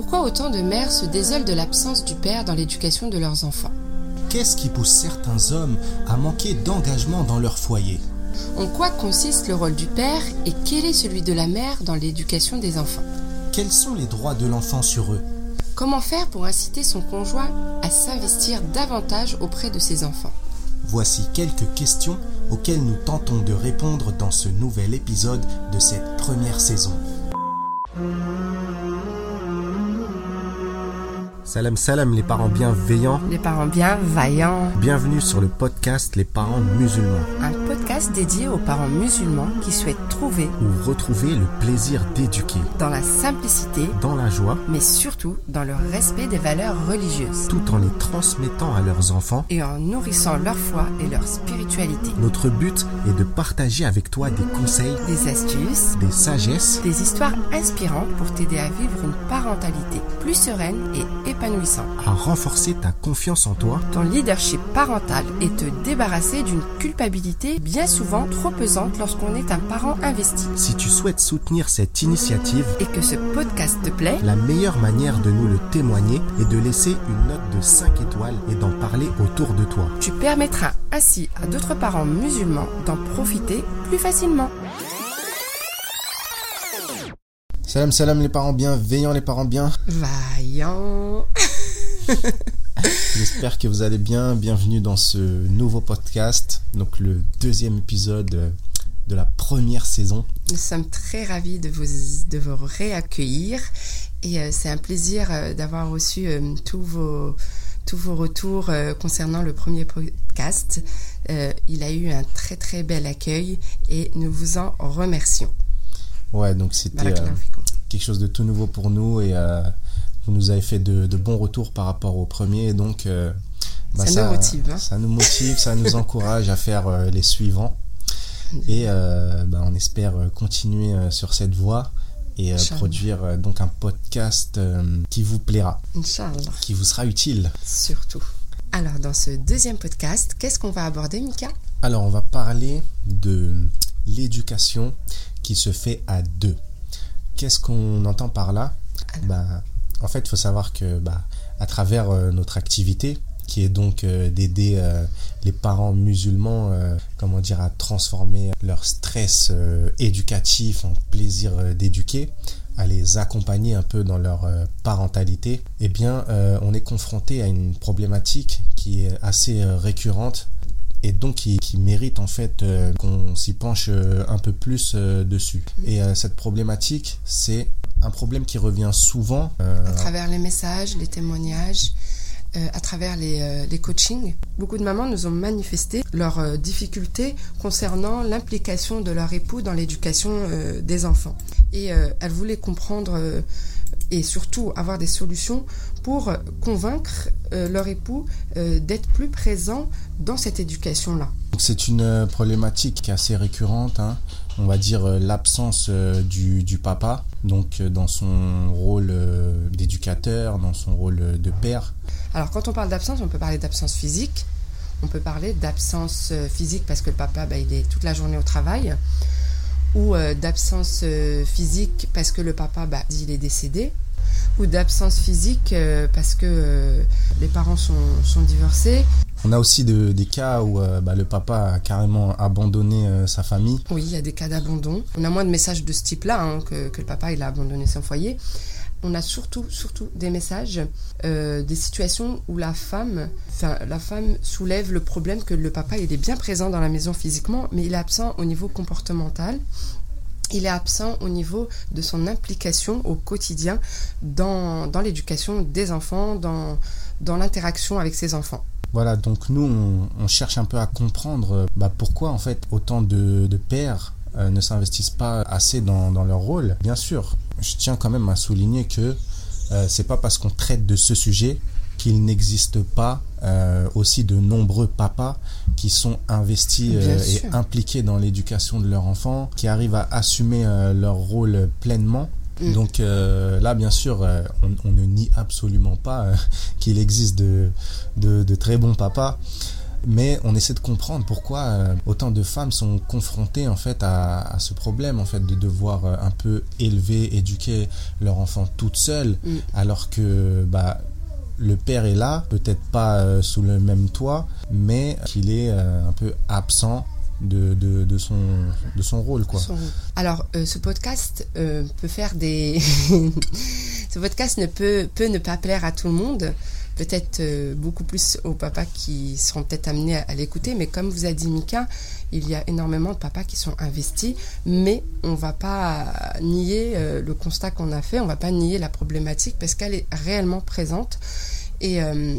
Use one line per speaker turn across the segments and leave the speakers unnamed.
Pourquoi autant de mères se désolent de l'absence du père dans l'éducation de leurs enfants
Qu'est-ce qui pousse certains hommes à manquer d'engagement dans leur foyer
En quoi consiste le rôle du père et quel est celui de la mère dans l'éducation des enfants
Quels sont les droits de l'enfant sur eux
Comment faire pour inciter son conjoint à s'investir davantage auprès de ses enfants
Voici quelques questions auxquelles nous tentons de répondre dans ce nouvel épisode de cette première saison. Salam salam les parents bienveillants.
Les parents bienveillants.
Bienvenue sur le podcast Les parents musulmans.
Un podcast dédié aux parents musulmans qui souhaitent trouver
ou retrouver le plaisir d'éduquer.
Dans la simplicité.
Dans la joie.
Mais surtout dans le respect des valeurs religieuses.
Tout en les transmettant à leurs enfants.
Et en nourrissant leur foi et leur spiritualité.
Notre but est de partager avec toi des conseils.
Des astuces.
Des sagesses.
Des histoires inspirantes pour t'aider à vivre une parentalité plus sereine et épanouie
à renforcer ta confiance en toi,
ton leadership parental et te débarrasser d'une culpabilité bien souvent trop pesante lorsqu'on est un parent investi.
Si tu souhaites soutenir cette initiative
et que ce podcast te plaît,
la meilleure manière de nous le témoigner est de laisser une note de 5 étoiles et d'en parler autour de toi.
Tu permettras ainsi à d'autres parents musulmans d'en profiter plus facilement.
Salam salam les parents bienveillants, les parents bien.
Vaillant.
J'espère que vous allez bien. Bienvenue dans ce nouveau podcast, donc le deuxième épisode de la première saison.
Nous sommes très ravis de vous, de vous réaccueillir et euh, c'est un plaisir euh, d'avoir reçu euh, tous vos tous vos retours concernant le premier podcast. il a eu un très très bel accueil et nous vous en remercions.
Ouais, donc c'était quelque chose de tout nouveau pour nous et euh, vous nous avez fait de, bons retours par rapport au premier. donc,
euh, bah, ça, nous motive. Hein.
Ça nous motive, ça nous encourage à faire euh, les suivants. Et bah, on espère continuer sur cette voie et produire donc un podcast qui vous plaira,
Inch'Allah.
qui vous sera utile.
Surtout. Alors, dans ce deuxième podcast, qu'est-ce qu'on va aborder, Mika?
Alors, on va parler de l'éducation qui se fait à deux. Qu'est-ce qu'on entend par là? Bah, En fait, il faut savoir que bah, à travers euh, notre activité, qui est donc euh, d'aider euh, les parents musulmans comment dire à transformer leur stress éducatif en plaisir d'éduquer à les accompagner un peu dans leur parentalité eh bien on est confronté à une problématique qui est assez récurrente et donc qui, mérite en fait euh, qu'on s'y penche euh, un peu plus euh, dessus. Et cette problématique, c'est un problème qui revient souvent.
à travers les messages, les témoignages, à travers les, les, coachings. Beaucoup de mamans nous ont manifesté leurs difficultés concernant l'implication de leur époux dans l'éducation des enfants. Et elles voulaient comprendre et surtout avoir des solutions pour convaincre euh, leur époux euh, d'être plus présent dans cette éducation-là.
C'est une euh, problématique assez récurrente, hein. on va dire l'absence du, du, papa, donc dans son rôle d'éducateur, dans son rôle de père.
Alors quand on parle d'absence, on peut parler d'absence physique, on peut parler d'absence physique parce que le papa, bah, il est toute la journée au travail, ou d'absence physique parce que le papa, bah, il est décédé, ou d'absence physique euh, parce que euh, les parents sont, sont, divorcés.
On a aussi des cas où euh, bah, le papa a carrément abandonné sa famille.
Oui, il y a des cas d'abandon. On a moins de messages de ce type-là hein, que, que, le papa il a abandonné son foyer. On a surtout, surtout des messages, des situations où la femme, enfin la femme soulève le problème que le papa il est bien présent dans la maison physiquement, mais il est absent au niveau comportemental il est absent au niveau de son implication au quotidien dans, l'éducation des enfants, dans, l'interaction avec ses enfants.
Voilà, donc nous, on, cherche un peu à comprendre bah, pourquoi en fait autant de, de pères euh, ne s'investissent pas assez dans, dans, leur rôle. Bien sûr, je tiens quand même à souligner que euh, c'est pas parce qu'on traite de ce sujet qu'il n'existe pas euh, aussi de nombreux papas qui sont investis euh, et impliqués dans l'éducation de leurs enfants, qui arrivent à assumer euh, leur rôle pleinement. Mm. Donc là, bien sûr, on, ne nie absolument pas qu'il existe de, de, très bons papas. mais on essaie de comprendre pourquoi autant de femmes sont confrontées en fait à, ce problème en fait de devoir un peu élever, éduquer leur enfant toute seule, mm. alors que bah le père est là, peut-être pas euh, sous le même toit, mais qu'il est un peu absent de, de, son, de son rôle. Quoi.
Alors, ce podcast peut faire des... ce podcast ne peut, peut ne pas plaire à tout le monde peut-être euh, beaucoup plus aux papas qui seront peut-être amenés à, l'écouter, mais comme vous a dit Mika, il y a énormément de papas qui sont investis, mais on ne va pas nier euh, le constat qu'on a fait, on ne va pas nier la problématique parce qu'elle est réellement présente. Et euh,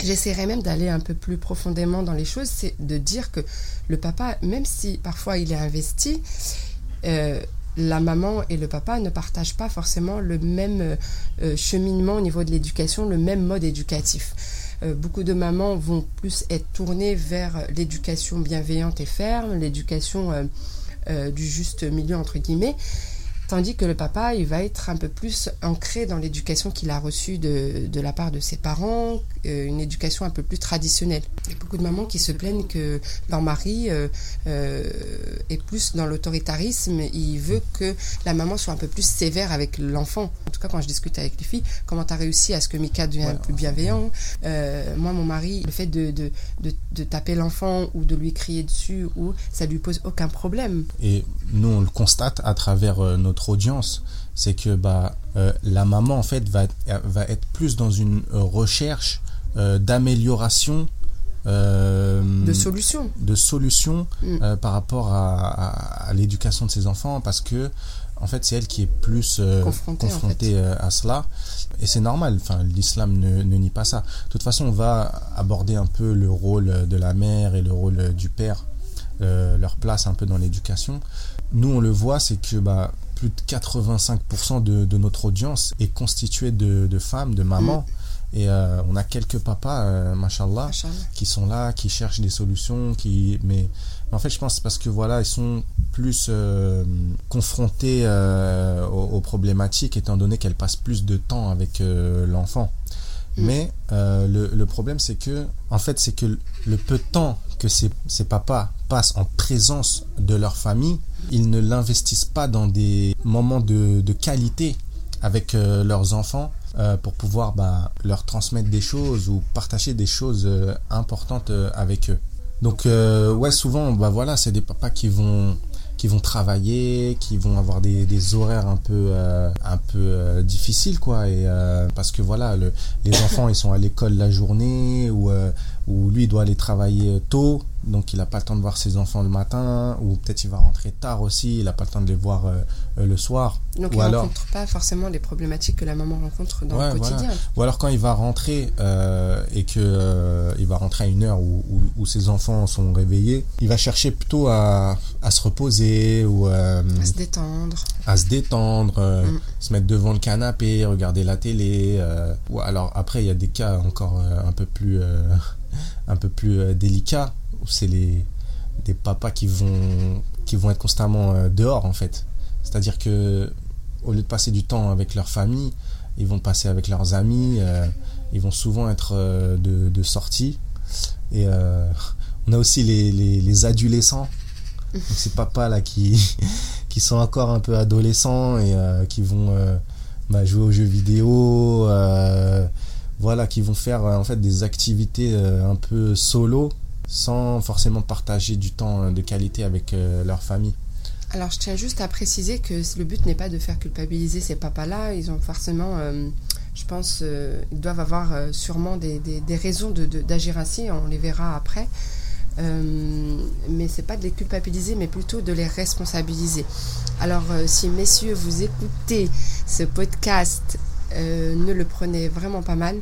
j'essaierai même d'aller un peu plus profondément dans les choses, c'est de dire que le papa, même si parfois il est investi, la maman et le papa ne partagent pas forcément le même euh, cheminement au niveau de l'éducation, le même mode éducatif. Euh, beaucoup de mamans vont plus être tournées vers l'éducation bienveillante et ferme, l'éducation euh, du juste milieu entre guillemets, Tandis que le papa, il va être un peu plus ancré dans l'éducation qu'il a reçue de, de, la part de ses parents, euh, une éducation un peu plus traditionnelle. Il y a beaucoup de mamans qui se plaignent que leur mari euh, euh, est plus dans l'autoritarisme. Il veut que la maman soit un peu plus sévère avec l'enfant. En tout cas, quand je discute avec les filles, comment tu as réussi à ce que Mika devienne plus bienveillant? Moi, mon mari, le fait de, de, de, de taper l'enfant ou de lui crier dessus, ou ça lui pose aucun problème.
Et nous, on le constate à travers notre audience, c'est que bah, euh, la maman en fait va, va être plus dans une recherche euh, d'amélioration
de solutions.
de solutions mm. par rapport à, l'éducation de ses enfants parce que en fait c'est elle qui est plus confrontée, à cela. Et c'est normal enfin l'islam ne, ne, nie pas ça. De toute façon on va aborder un peu le rôle de la mère et le rôle du père leur place un peu dans l'éducation. Nous on le voit c'est que bah plus de 85% de, notre audience est constituée de, femmes, de mamans. Mm. Et euh, on a quelques papas, euh, machallah, qui sont là, qui cherchent des solutions, qui mais, en fait je pense parce que voilà ils sont plus euh, confrontés aux, problématiques étant donné qu'elles passent plus de temps avec l'enfant. Mm. Mais le, le, problème c'est que en fait c'est que le peu de temps que ces, ces papas passent en présence de leur famille, ils ne l'investissent pas dans des moments de, de qualité avec euh, leurs enfants euh, pour pouvoir bah, leur transmettre des choses ou partager des choses euh, importantes avec eux. Donc ouais, souvent, bah voilà, c'est des papas qui vont qui vont travailler, qui vont avoir des, horaires un peu un peu difficiles quoi. Et parce que voilà le, les enfants ils sont à l'école la journée ou ou lui il doit aller travailler tôt donc il n'a pas le temps de voir ses enfants le matin, ou peut-être il va rentrer tard aussi, il n'a pas le temps de les voir euh, euh, le soir.
Donc il ne rencontre pas forcément les problématiques que la maman rencontre dans le quotidien.
Ou alors quand il va rentrer euh, et que il va rentrer à une heure où, où, ses enfants sont réveillés, il va chercher plutôt à, à se reposer ou
à se détendre.
À se détendre, mm. se mettre devant le canapé, regarder la télé. ou alors après il y a des cas encore un peu plus un peu plus délicats c'est les des papas qui vont qui vont être constamment euh, dehors en fait. C'est-à-dire que au lieu de passer du temps avec leur famille, ils vont passer avec leurs amis, euh, ils vont souvent être euh, de, de sortie. Et on a aussi les, les, les adolescents, donc ces papas là qui, qui sont encore un peu adolescents et qui vont bah, jouer aux jeux vidéo, voilà, qui vont faire en fait des activités un peu solo sans forcément partager du temps euh, de qualité avec euh, leur famille.
Alors je tiens juste à préciser que le but n'est pas de faire culpabiliser ces papas-là. Ils ont forcément, euh, je pense, ils doivent avoir sûrement des, des, raisons d'agir de, ainsi. On les verra après. mais c'est pas de les culpabiliser, mais plutôt de les responsabiliser. Alors si messieurs vous écoutez ce podcast, ne le prenez vraiment pas mal.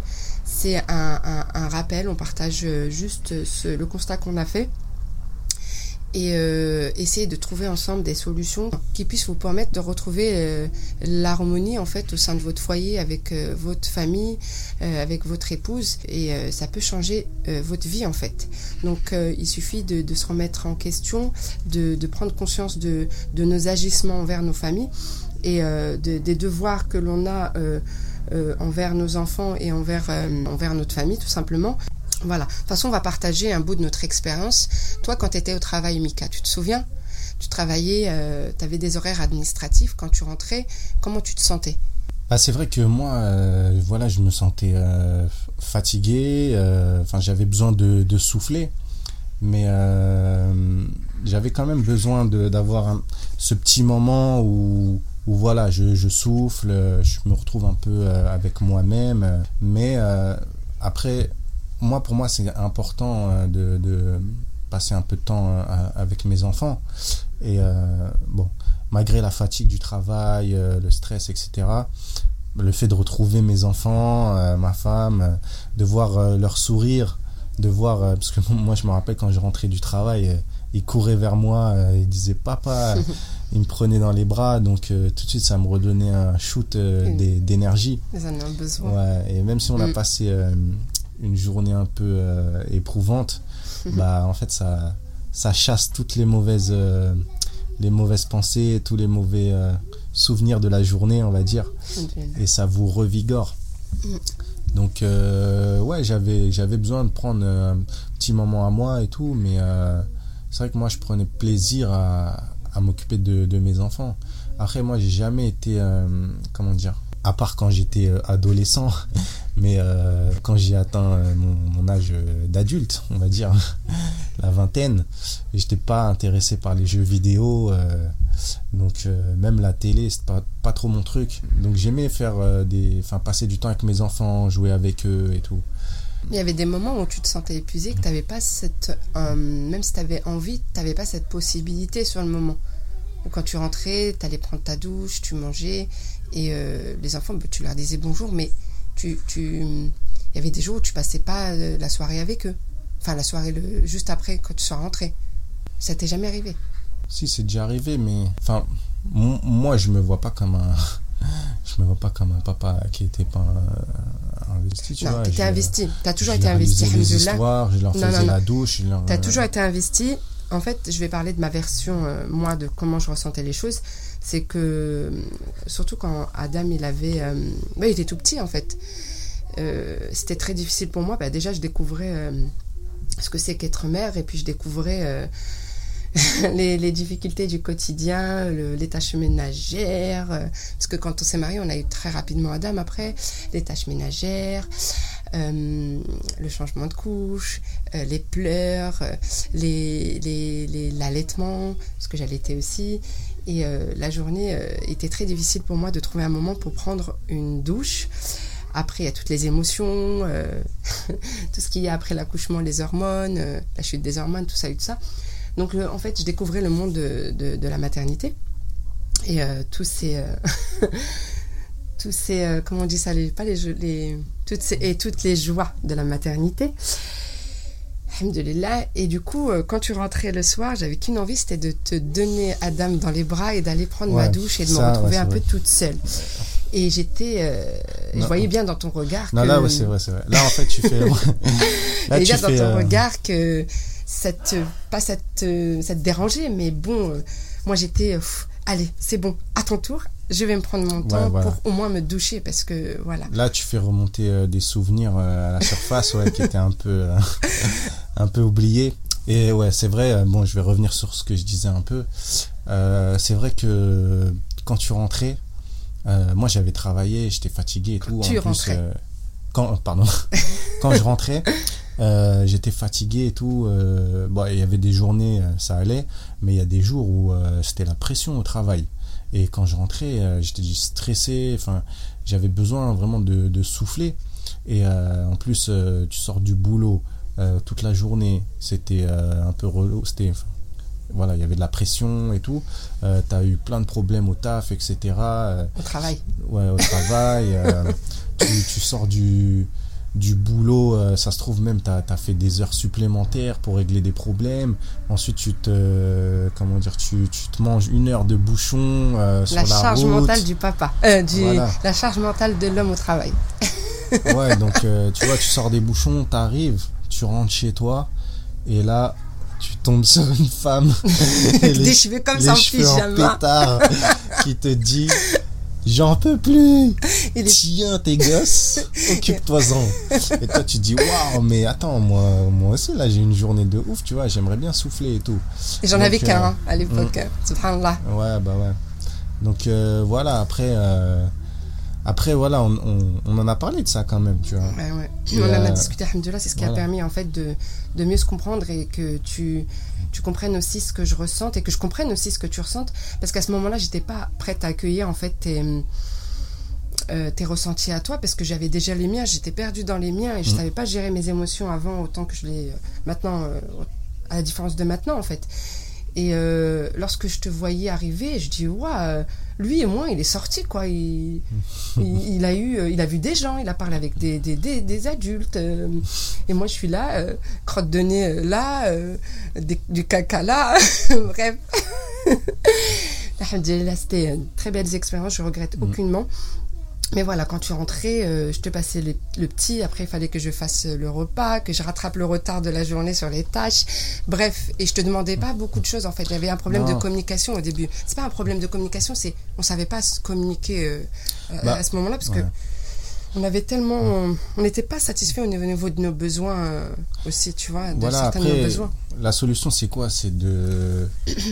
C'est un, rappel, on partage juste le constat qu'on a fait. Et euh, essayer de trouver ensemble des solutions qui puissent vous permettre de retrouver euh, l'harmonie en fait au sein de votre foyer avec euh, votre famille avec votre épouse. Et ça peut changer votre vie en fait. Donc il suffit de, se remettre en question de, prendre conscience de, nos agissements envers nos familles et des devoirs que l'on a euh, envers nos enfants et envers, euh, envers notre famille tout simplement. Voilà. De toute façon, on va partager un bout de notre expérience. Toi, quand tu étais au travail, Mika, tu te souviens? Tu travaillais, euh, tu avais des horaires administratifs. Quand tu rentrais, comment tu te sentais?
Bah, c'est vrai que moi, euh, voilà, je me sentais euh, fatigué. Enfin, j'avais besoin de, de, souffler, mais j'avais quand même besoin d'avoir ce petit moment où, où voilà, je, je, souffle, je me retrouve un peu avec moi-même. Mais après, moi, pour moi, c'est important euh, de, passer un peu de temps euh, avec mes enfants. Et euh, bon, malgré la fatigue du travail, le stress, etc., le fait de retrouver mes enfants, ma femme, de voir leur sourire, de voir, parce que moi, je me rappelle quand je rentrais du travail, ils couraient vers moi, ils disaient papa, ils me prenaient dans les bras, donc tout de suite ça me redonnait un shoot d'énergie.
En ont besoin.
Ouais, et même si on a mm. passé une journée un peu euh, éprouvante, mhm. bah en fait ça ça chasse toutes les mauvaises euh, les mauvaises pensées, tous les mauvais euh, souvenirs de la journée, on va dire, et ça vous revigore. Mm. Donc ouais, j'avais j'avais besoin de prendre un petit moment à moi et tout, mais c'est vrai que moi je prenais plaisir à, à m'occuper de, de, mes enfants. Après moi j'ai jamais été comment dire à part quand j'étais euh, adolescent, mais euh, quand j'ai atteint euh, mon, âge d'adulte, on va dire, la vingtaine, j'étais pas intéressé par les jeux vidéo, donc même la télé, c'était pas, pas trop mon truc. Donc j'aimais faire des, enfin passer du temps avec mes enfants, jouer avec eux et tout.
Il y avait des moments où tu te sentais épuisé, que tu n'avais pas cette, même si tu avais envie, tu n'avais pas cette possibilité sur le moment. Quand tu rentrais, tu allais prendre ta douche, tu mangeais, et euh, les enfants, bah, tu leur disais bonjour, mais tu, tu, il y avait des jours où tu passais pas euh, la soirée avec eux. Enfin, la soirée le, juste après, quand tu sois rentré. Ça t'est jamais arrivé?
Si, c'est déjà arrivé, mais enfin, moi, je me vois pas comme un. Je me vois pas comme un papa qui était pas investi. Tu
non,
tu
étais investi. Tu as toujours été investi.
Les histoires, je leur faisais la douche.
Tu as toujours été investi. En fait, je vais parler de ma version, euh, moi, de comment je ressentais les choses c'est que surtout quand Adam il avait euh, il était tout petit en fait euh, c'était très difficile pour moi bah, déjà je découvrais euh, ce que c'est qu'être mère et puis je découvrais les, difficultés du quotidien les tâches ménagères parce que quand on s'est marié on a eu très rapidement Adam après les tâches ménagères le changement de couche, les pleurs, l'allaitement, parce que j'allaitais aussi, et euh, la journée euh, était très difficile pour moi de trouver un moment pour prendre une douche. Après, il y a toutes les émotions, euh, tout ce qu'il y a après l'accouchement, les hormones, la chute des hormones, tout ça et tout ça. Donc, en fait, je découvrais le monde de, de, la maternité. Et tous ces... tous ces... comment on dit ça les, Pas les... les toutes ces, et toutes les joies de la maternité. Alhamdulillah. Et du coup, euh, quand tu rentrais le soir, j'avais qu'une envie, c'était de te donner Adam dans les bras et d'aller prendre ma douche et de me retrouver un peu toute seule. Et j'étais, euh, je voyais bien dans ton regard.
Non, là, c'est vrai, c'est vrai. Là, en fait, tu fais.
là, tu dans ton euh, regard que te, pas ça te, ça te dérangeait, mais bon, moi j'étais, allez, c'est bon, à ton tour, je vais me prendre mon temps pour au moins me doucher parce que voilà.
Là, tu fais remonter euh, des souvenirs euh, à la surface ouais, qui étaient un peu, euh, un peu oubliés. Et ouais, c'est vrai, bon, je vais revenir sur ce que je disais un peu. c'est vrai que quand tu rentrais, moi j'avais travaillé, j'étais fatigué et tout.
Tu en rentrais.
quand, pardon, quand je rentrais, j'étais fatigué et tout. bon, il y avait des journées, ça allait, mais il y a des jours où c'était la pression au travail. Et quand je rentrais, euh, j'étais stressé. Enfin, j'avais besoin vraiment de, souffler. Et euh, en plus, euh, tu sors du boulot toute la journée. C'était un peu relou. C'était voilà, il y avait de la pression et tout. tu as eu plein de problèmes au taf, etc.
au travail.
Ouais, au travail. tu, sors du, du boulot, euh, ça se trouve même, tu as, fait des heures supplémentaires pour régler des problèmes. Ensuite, tu te, comment dire, tu, tu te manges une heure de bouchon euh, sur la,
la charge mentale du papa, euh, du, la charge mentale de l'homme au travail.
ouais, donc tu vois, tu sors des bouchons, tu arrives, tu rentres chez toi, et là, tu tombes sur une femme,
des cheveux comme ça en
pétard, qui te dit J'en peux plus. Tiens tes gosses occupe-toi-en. Et toi, tu dis, waouh, mais attends, moi, moi aussi, là, j'ai une journée de ouf, tu vois, j'aimerais bien souffler et tout.
Et j'en avais qu'un hein, à l'époque,
mm.
subhanallah.
Ouais, bah ouais. Donc voilà, après, après, voilà, on, on, en a parlé de ça quand même, tu vois.
Ouais, ouais. on en a discuté, alhamdoulilah, c'est ce qui a permis en fait de, de, mieux se comprendre et que tu, tu comprennes aussi ce que je ressente et que je comprenne aussi ce que tu ressentes. Parce qu'à ce moment-là, j'étais pas prête à accueillir en fait tes, euh, tes ressentis à toi parce que j'avais déjà les miens, j'étais perdue dans les miens et je mm. savais pas gérer mes émotions avant autant que je l'ai euh, maintenant, euh, à la différence de maintenant en fait. Et euh, lorsque je te voyais arriver, je dis waouh, euh, lui et moi, il est sorti quoi. Il, il, a eu, euh, il a vu des gens, il a parlé avec des, des, des, adultes. et moi, je suis là, crotte de nez là, du caca là. Bref. C'était une très belle expérience, je regrette mm. aucunement. Mais voilà, quand tu rentrais, euh, je te passais le, petit. Après, il fallait que je fasse le repas, que je rattrape le retard de la journée sur les tâches. Bref, et je te demandais pas beaucoup de choses en fait. Il y avait un problème de communication au début. C'est pas un problème de communication, c'est on savait pas se communiquer euh, bah, à ce moment-là parce que on avait tellement, on n'était pas satisfait au niveau de nos besoins euh, aussi, tu vois, de
voilà, certains de nos besoins. La solution, c'est quoi? C'est de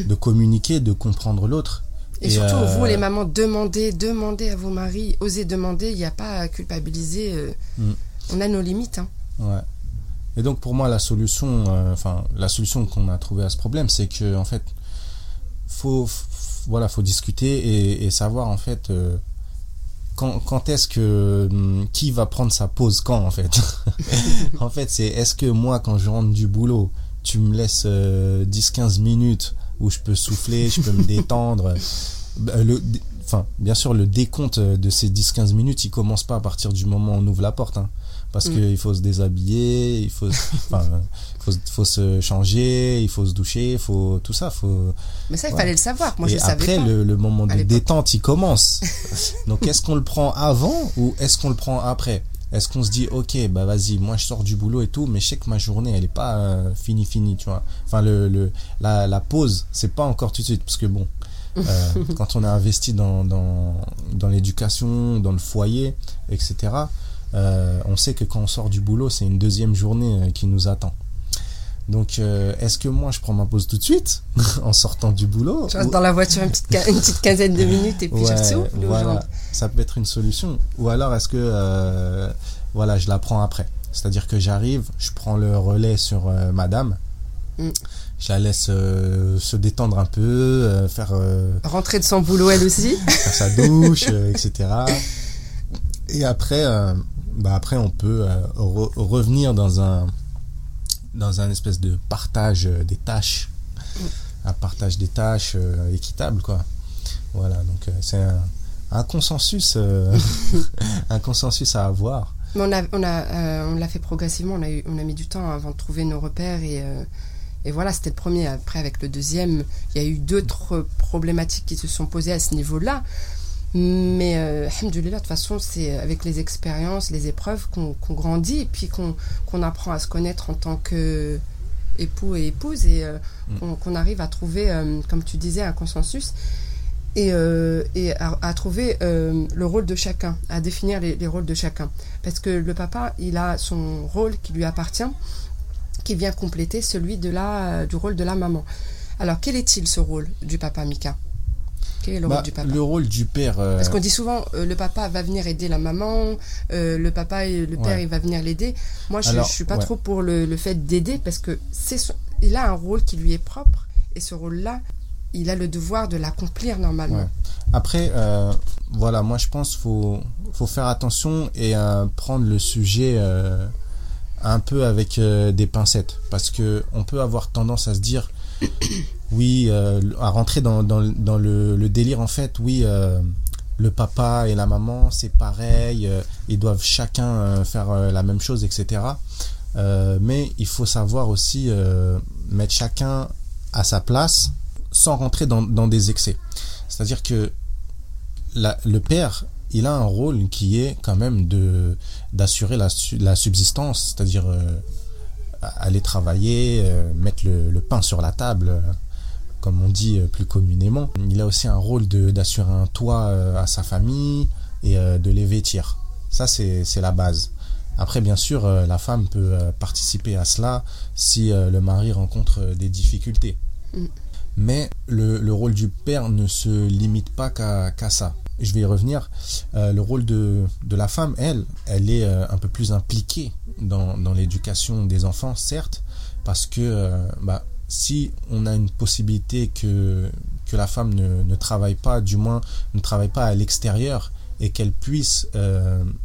de communiquer, de comprendre l'autre
et, surtout, vous, euh, les mamans, demandez, demandez à vos maris, osez demander, il n'y a pas à culpabiliser. Euh, mm. On a nos limites. Hein.
Ouais. Et donc, pour moi, la solution, euh, enfin, la solution qu'on a trouvée à ce problème, c'est que, en fait, faut, voilà, faut discuter et, savoir, en fait, quand, quand est-ce que mm, qui va prendre sa pause quand en fait? En fait c'est est-ce que moi quand je rentre du boulot tu me laisses 10-15 minutes où je peux souffler, je peux me détendre. Bah, le, enfin, bien sûr, le décompte de ces 10-15 minutes, il commence pas à partir du moment où on ouvre la porte. Hein, parce mm. qu'il faut se déshabiller, il faut, enfin, faut, faut, se changer, il faut se doucher, il faut tout ça. Faut,
Mais ça, il fallait le savoir. Moi, je
savais après,
pas.
Le, le moment de détente, il commence. Donc, est-ce qu'on le prend avant ou est-ce qu'on le prend après? Est-ce qu'on se dit, ok, bah vas-y, moi je sors du boulot et tout, mais je sais que ma journée, elle est pas euh, finie, finie, tu vois. Enfin, le, le, la, la pause, c'est pas encore tout de suite, parce que bon, euh, quand on a investi dans, dans, dans l'éducation, dans le foyer, etc., euh, on sait que quand on sort du boulot, c'est une deuxième journée qui nous attend. Donc, euh, est-ce que moi, je prends ma pause tout de suite en sortant du boulot
Je reste dans la voiture une petite, une petite quinzaine de minutes et puis je souffle
Voilà, ça peut être une solution. Ou alors, est-ce que euh, voilà, je la prends après C'est-à-dire que j'arrive, je prends le relais sur euh, madame, mm. je la laisse se détendre un peu, faire...
Rentrer de son boulot elle aussi
Faire sa douche, etc. Et après, bah après on peut revenir dans un dans un espèce de partage euh, des tâches, un partage des tâches euh, équitable, quoi. Voilà, donc euh, c'est un, consensus, un consensus à avoir.
Mais on a, on a, on l'a fait progressivement. On a eu, on a mis du temps avant de trouver nos repères et, et voilà, c'était le premier. Après, avec le deuxième, il y a eu d'autres problématiques qui se sont posées à ce niveau-là. Mais, euh, de toute façon, c'est avec les expériences, les épreuves qu'on grandit et puis qu'on apprend à se connaître en tant que époux et épouse et euh, mm. qu'on arrive à trouver, euh, comme tu disais, un consensus et, euh, et à, trouver le rôle de chacun, à définir les, les, rôles de chacun. Parce que le papa, il a son rôle qui lui appartient, qui vient compléter celui de la, du rôle de la maman. Alors, quel est-il ce rôle du papa, Mika? Quel est le rôle bah, du papa
Le rôle du père. Euh,
Parce qu'on dit souvent, euh, le papa va venir aider la maman, euh, le papa et le père, il va venir l'aider. Moi, je, ne suis pas trop pour le, le fait d'aider parce que c'est il a un rôle qui lui est propre et ce rôle-là, il a le devoir de l'accomplir normalement.
Après, voilà, moi je pense faut faut faire attention et prendre le sujet un peu avec des pincettes parce que on peut avoir tendance à se dire oui, euh, à rentrer dans, le, délire en fait, oui, euh, le papa et la maman, c'est pareil, euh, ils doivent chacun faire la même chose, etc. mais il faut savoir aussi mettre chacun à sa place sans rentrer dans, des excès. C'est-à-dire que le père, il a un rôle qui est quand même de d'assurer la, subsistance, c'est-à-dire aller travailler, mettre le, pain sur la table, comme on dit euh, plus communément. Il a aussi un rôle d'assurer un toit euh, à sa famille et euh, de les vêtir. Ça, c'est la base. Après, bien sûr, la femme peut participer à cela si le mari rencontre des difficultés. Mm. Mais le, rôle du père ne se limite pas qu'à ça. Je vais y revenir. le rôle de, la femme, elle, elle est un peu plus impliquée dans, l'éducation des enfants, certes, parce que bah, si on a une possibilité que, que la femme ne, ne travaille pas, du moins ne travaille pas à l'extérieur, et qu'elle puisse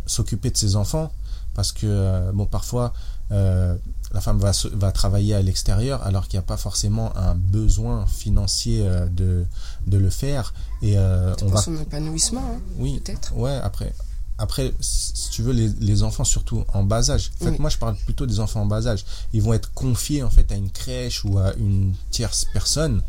s'occuper de ses enfants, parce que euh, bon parfois euh, la femme va, va travailler à l'extérieur alors qu'il n'y a pas forcément un besoin financier euh, de, de le faire
et on va son épanouissement hein,
oui peut-être. ouais après après si tu veux les, les, enfants surtout en bas âge. En fait moi je parle plutôt des enfants en bas âge. Ils vont être confiés en fait à une crèche ou à une tierce personne.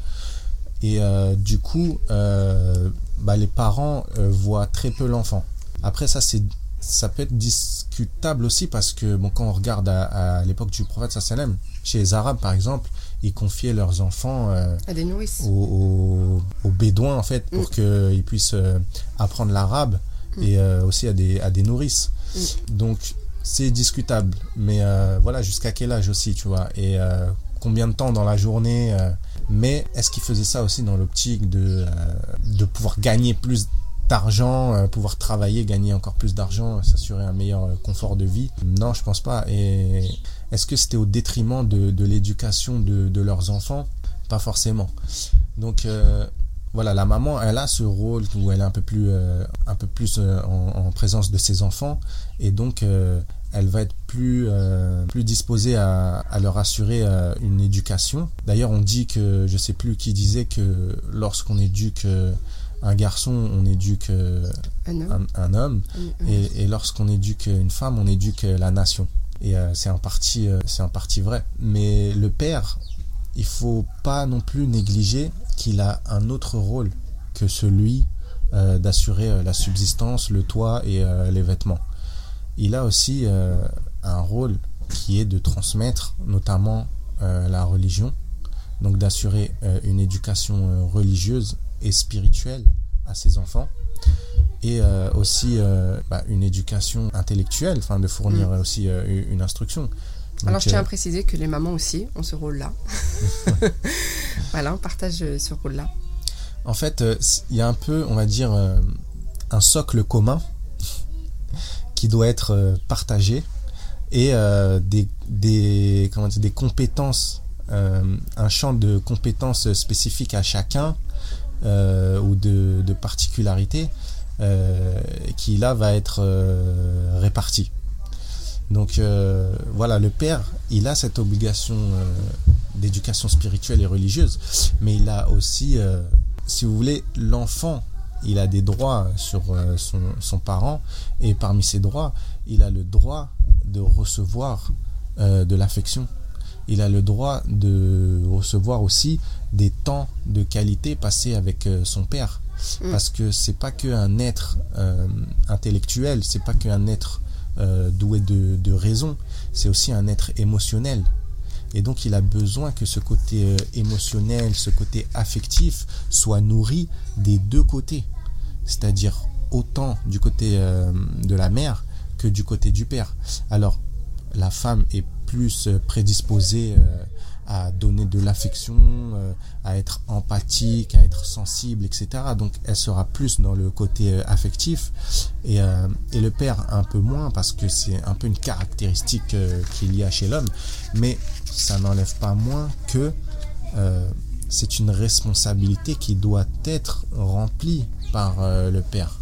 Et du coup bah, les parents voient très peu l'enfant. Après ça c'est ça peut être discutable aussi parce que bon, quand on regarde à, l'époque du prophète sallam, chez les Arabes par exemple, ils confiaient leurs enfants
euh, à des nourrices.
Aux, Bédouins en fait pour mm. qu'ils puissent euh, apprendre l'arabe mm. et euh, aussi à des, à des nourrices. Mm. Donc c'est discutable, mais voilà jusqu'à quel âge aussi, tu vois, et combien de temps dans la journée. mais est-ce qu'ils faisaient ça aussi dans l'optique de, de pouvoir gagner plus d'argent, euh, pouvoir travailler, gagner encore plus d'argent, s'assurer un meilleur euh, confort de vie? Non, je pense pas. Et est-ce que c'était au détriment de, l'éducation de, leurs enfants? Pas forcément. Donc euh, voilà, la maman, elle a ce rôle où elle est un peu plus, un peu plus en, présence de ses enfants, et donc elle va être plus, plus disposée à, à leur assurer une éducation. D'ailleurs, on dit que, je sais plus qui disait que lorsqu'on éduque un garçon, on éduque un homme, et, lorsqu'on éduque une femme, on éduque la nation. Et euh, c'est en partie, euh, c'est en partie vrai. Mais le père, il faut pas non plus négliger qu'il a un autre rôle que celui euh, d'assurer la subsistance, le toit et les vêtements. Il a aussi un rôle qui est de transmettre notamment la religion, donc d'assurer une éducation religieuse et spirituelle à ses enfants et euh, aussi euh, bah, une éducation intellectuelle, enfin de fournir mm. aussi euh, une instruction.
Alors je tiens à préciser que les mamans aussi ont ce rôle-là. voilà, on partage ce rôle-là.
En fait, il y a un peu, on va dire, un socle commun qui doit être partagé et des, des, comment dire, des compétences, un champ de compétences spécifiques à chacun euh, ou de, de particularité euh, qui là va être euh, réparti. Donc voilà, le père, il a cette obligation d'éducation spirituelle et religieuse, mais il a aussi, si vous voulez, l'enfant, il a des droits sur son, son, parent, et parmi ses droits, il a le droit de recevoir de l'affection il a le droit de recevoir aussi des temps de qualité passés avec euh, son père. Mm. Parce que c'est pas qu'un être euh, intellectuel, c'est pas qu'un être euh, doué de, raison, c'est aussi un être émotionnel. Et donc il a besoin que ce côté émotionnel, ce côté affectif soit nourri des deux côtés. C'est-à-dire autant du côté de la mère que du côté du père. Alors la femme est plus prédisposée à donner de l'affection, euh, à être empathique, à être sensible, etc. Donc elle sera plus dans le côté euh, affectif et, euh, et, le père un peu moins parce que c'est un peu une caractéristique qu'il y a chez l'homme. Mais ça n'enlève pas moins que c'est une responsabilité qui doit être remplie par le père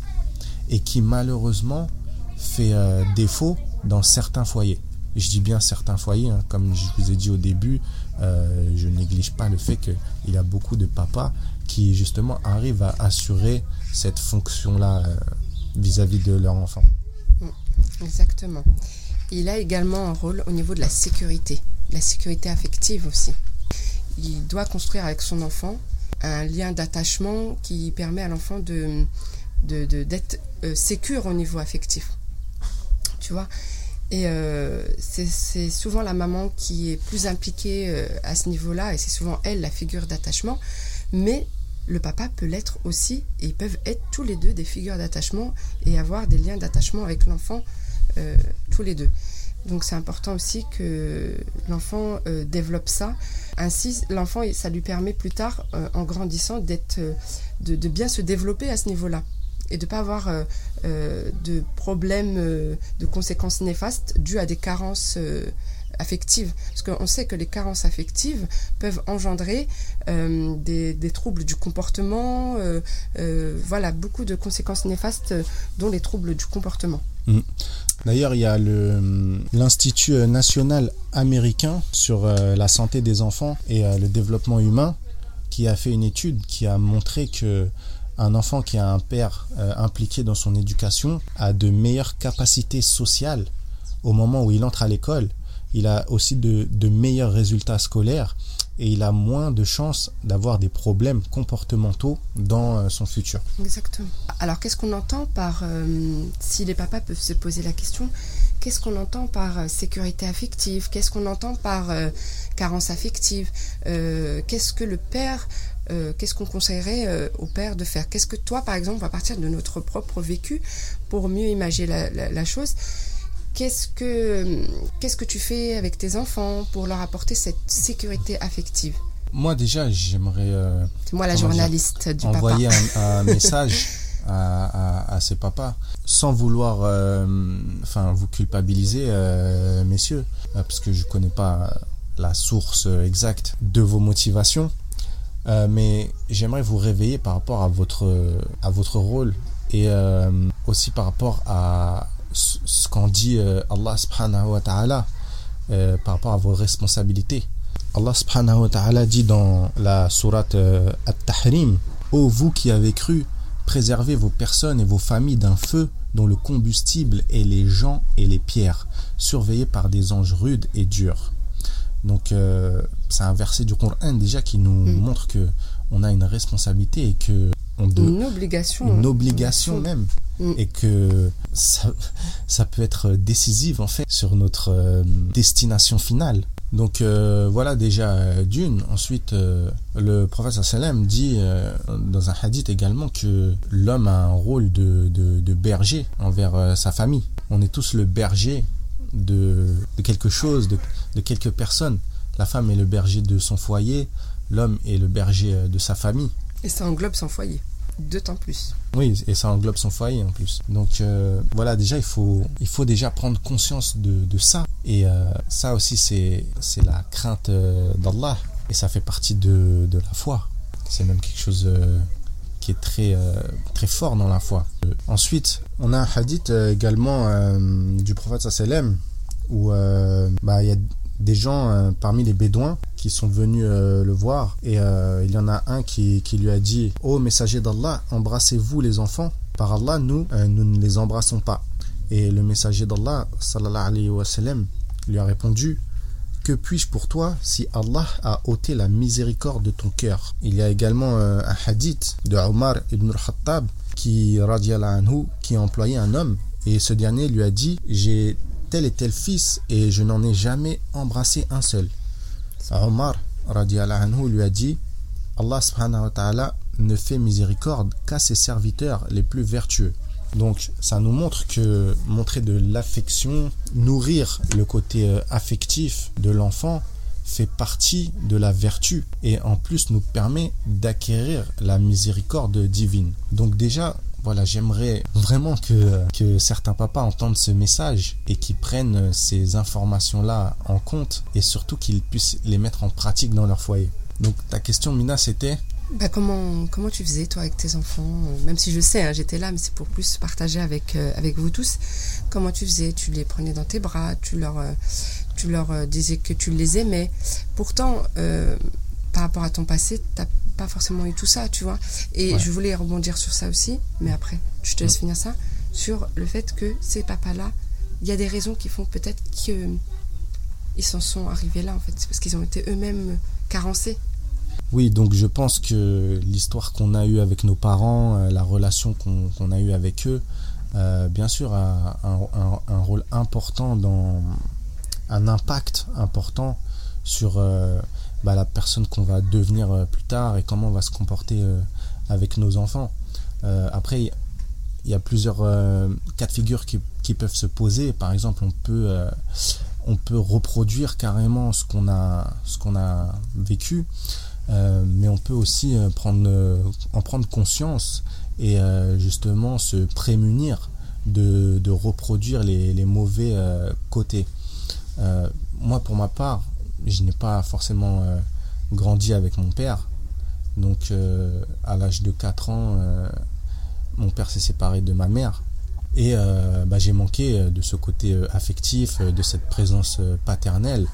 et qui malheureusement fait défaut dans certains foyers. je dis bien certains foyers, hein, comme je vous ai dit au début, euh, je néglige pas le fait qu'il y a beaucoup de papas qui justement arrivent à assurer cette fonction-là euh, vis-à-vis de leur enfant.
Mm, exactement. Il a également un rôle au niveau de la sécurité, la sécurité affective aussi. Il doit construire avec son enfant un lien d'attachement qui permet à l'enfant de, d'être euh, au niveau affectif. Tu vois et euh, c'est souvent la maman qui est plus impliquée euh, à ce niveau-là, et c'est souvent elle la figure d'attachement. Mais le papa peut l'être aussi, et ils peuvent être tous les deux des figures d'attachement et avoir des liens d'attachement avec l'enfant euh, tous les deux. Donc c'est important aussi que l'enfant développe ça. Ainsi, l'enfant, ça lui permet plus tard, en grandissant, d'être, de, de, bien se développer à ce niveau-là et de ne pas avoir de problèmes, de conséquences néfastes dues à des carences affectives. Parce qu'on sait que les carences affectives peuvent engendrer euh, des, troubles du comportement, euh, euh, voilà, beaucoup de conséquences néfastes, dont les troubles du comportement.
Mm. D'ailleurs, il y a l'Institut national américain sur la santé des enfants et le développement humain qui a fait une étude qui a montré que un enfant qui a un père impliqué dans son éducation a de meilleures capacités sociales au moment où il entre à l'école il a aussi de, meilleurs résultats scolaires et il a moins de chances d'avoir des problèmes comportementaux dans euh, son futur.
Exactement. Alors qu'est-ce qu'on entend par, euh, si les papas peuvent se poser la question, qu'est-ce qu'on entend par euh, sécurité affective? Qu'est-ce qu'on entend par carence affective? Qu'est-ce que le père qu'est-ce qu'on conseillerait au père de faire? Qu'est-ce que toi, par exemple, à partir de notre propre vécu, pour mieux imaginer la chose, Qu'est-ce que, qu'est-ce que tu fais avec tes enfants pour leur apporter cette sécurité affective?
Moi déjà, j'aimerais... Euh,
moi la journaliste du
envoyer un, un, message à, à, ces papas sans vouloir euh, enfin, vous culpabiliser, euh, messieurs, parce que je ne connais pas la source exacte de vos motivations. Mais j'aimerais vous réveiller par rapport à votre, à votre rôle et aussi par rapport à, ce qu'en dit euh, Allah subhanahu wa ta'ala euh, par rapport à vos responsabilités. Allah subhanahu wa ta'ala dit dans la sourate euh, At-Tahrim Ô vous qui avez cru, préservez vos personnes et vos familles d'un feu dont le combustible est les gens et les pierres, surveillés par des anges rudes et durs. Donc c'est un verset du Coran déjà qui nous mm. montre que on a une responsabilité et que
une obligation.
Une obligation même. Mm. Et que ça, ça peut être décisif en fait sur notre euh, destination finale. Donc euh, voilà déjà euh, d'une. Ensuite, le prophète sallam dit dans un hadith également que l'homme a un rôle de, de, berger envers sa famille. On est tous le berger de, de quelque chose, de, de quelques personnes. La femme est le berger de son foyer, l'homme est le berger de sa famille.
Et ça englobe son foyer temps plus.
Oui, et ça englobe son foyer en plus. Donc euh, voilà, déjà, il faut, il faut déjà prendre conscience de, de ça. Et euh, ça aussi, c'est, la crainte euh, d'Allah. Et ça fait partie de, de la foi. C'est même quelque chose qui est très, très fort dans la foi. ensuite, on a un hadith également du prophète sallam où bah, il y a des gens euh, parmi les Bédouins qui sont venus euh, le voir. Et euh, il y en a un qui, qui lui a dit Ô messager d'Allah, embrassez-vous les enfants. Par Allah, nous, nous ne les embrassons pas. Et le messager d'Allah, sallallahu alayhi wa lui a répondu Que puis-je pour toi si Allah a ôté la miséricorde de ton cœur? Il y a également un hadith de Omar ibn al-Khattab qui, qui a employé un homme. Et ce dernier lui a dit J'ai tel et tel fils et je n'en ai jamais embrassé un seul. Omar anhu, lui a dit Allah subhanahu wa ta'ala ne fait miséricorde qu'à ses serviteurs les plus vertueux. Donc ça nous montre que montrer de l'affection, nourrir le côté euh, affectif de l'enfant fait partie de la vertu et en plus nous permet d'acquérir la miséricorde divine. Donc déjà voilà, j'aimerais vraiment que, que certains papas entendent ce message et qu'ils prennent ces informations-là en compte et surtout qu'ils puissent les mettre en pratique dans leur foyer. Donc ta question, Mina, c'était?
Bah comment, comment tu faisais toi avec tes enfants? Même si je sais, hein, j'étais là, mais c'est pour plus partager avec, euh, avec vous tous. Comment tu faisais? Tu les prenais dans tes bras, tu leur, euh, tu leur euh, disais que tu les aimais. Pourtant, par rapport à ton passé, t'as pas forcément eu tout ça, tu vois. Et je voulais rebondir sur ça aussi, mais après, je te laisse finir ça, sur le fait que ces papas-là, il y a des raisons qui font peut-être qu'ils s'en sont arrivés là, en fait. C'est parce qu'ils ont été eux-mêmes carencés.
Oui, donc je pense que l'histoire qu'on a eue avec nos parents, euh, la relation qu'on a eue avec eux, euh, bien sûr, a un, un, rôle important dans un impact important sur bah, la personne qu'on va devenir plus tard et comment on va se comporter avec nos enfants. après, il y a plusieurs cas de figure qui, peuvent se poser. Par exemple, on peut, on peut reproduire carrément ce qu'on a, ce a vécu. Euh, mais on peut aussi euh, prendre, euh, en prendre conscience et justement se prémunir de, reproduire les mauvais côtés. moi, pour ma part, je n'ai pas forcément grandi avec mon père. Donc, à l'âge de 4 ans, mon père s'est séparé de ma mère. Et bah, j'ai manqué de ce côté affectif, de cette présence paternelle.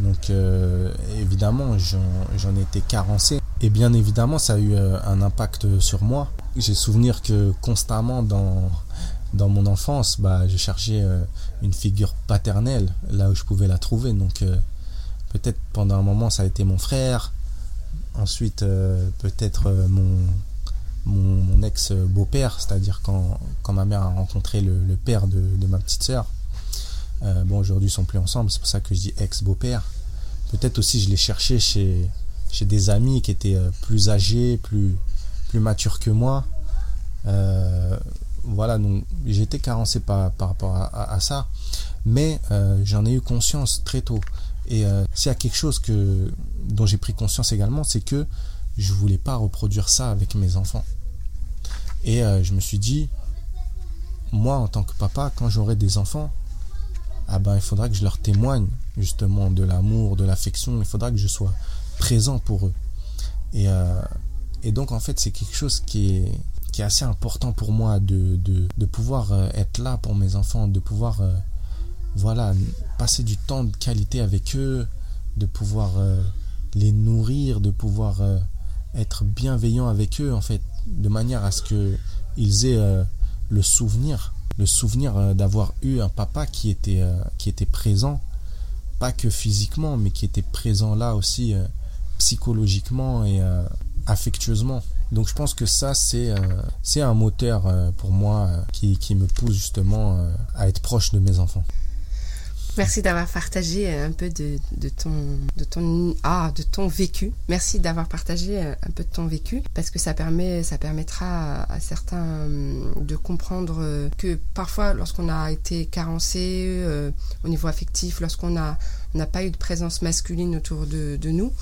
Donc euh, évidemment, j'en ai été carencé. Et bien évidemment, ça a eu euh, un impact sur moi. J'ai souvenir que constamment dans, dans mon enfance, bah, je cherchais euh, une figure paternelle là où je pouvais la trouver. Donc peut-être pendant un moment, ça a été mon frère. Ensuite, peut-être mon, mon, ex-beau-père, c'est-à-dire quand, ma mère a rencontré le, père de, ma petite sœur. Euh, bon, aujourd'hui, ils sont plus ensemble, c'est pour ça que je dis ex-beau-père. Peut-être aussi, je l'ai cherché chez, des amis qui étaient euh, plus âgés, plus, matures que moi. Euh, voilà, donc été carencé par, par rapport à, ça. Mais j'en ai eu conscience très tôt. Et s'il y a quelque chose que, dont j'ai pris conscience également, c'est que je voulais pas reproduire ça avec mes enfants. Et je me suis dit, moi, en tant que papa, quand j'aurai des enfants, ah ben, il faudra que je leur témoigne justement de l'amour, de l'affection, il faudra que je sois présent pour eux. Et, euh, donc en fait c'est quelque chose qui est, assez important pour moi de, pouvoir euh, être là pour mes enfants, de pouvoir euh, voilà, passer du temps de qualité avec eux, de pouvoir les nourrir, de pouvoir être bienveillant avec eux en fait, de manière à ce que ils aient le souvenir le souvenir euh, d'avoir eu un papa qui était, euh, qui était présent, pas que physiquement, mais qui était présent là aussi euh, psychologiquement et affectueusement. Donc je pense que ça, c'est c'est un moteur pour moi qui, qui me pousse justement à être proche de mes enfants.
Merci d'avoir partagé un peu de, ton, de, ton, ah, de ton vécu. Merci d'avoir partagé un peu de ton vécu parce que ça, permet, ça permettra à, certains hum, de comprendre que parfois, lorsqu'on a été carencé euh, au niveau affectif, lorsqu'on n'a pas eu de présence masculine autour de, nous,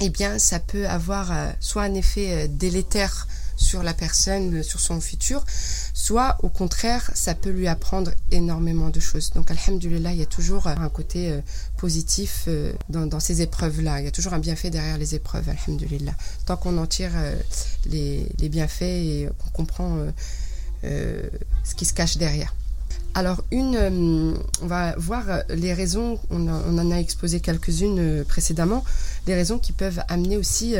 eh bien, ça peut avoir euh, soit un effet euh, délétère sur la personne, sur son futur, soit au contraire, ça peut lui apprendre énormément de choses. Donc, alhamdulillah, il y a toujours un côté euh, positif euh, dans, ces épreuves-là. Il y a toujours un bienfait derrière les épreuves, alhamdulillah. Tant qu'on en tire euh, les, bienfaits et qu'on comprend ce qui se cache derrière. Alors, une, on va voir les raisons, on, en a exposé quelques-unes précédemment, les raisons qui peuvent amener aussi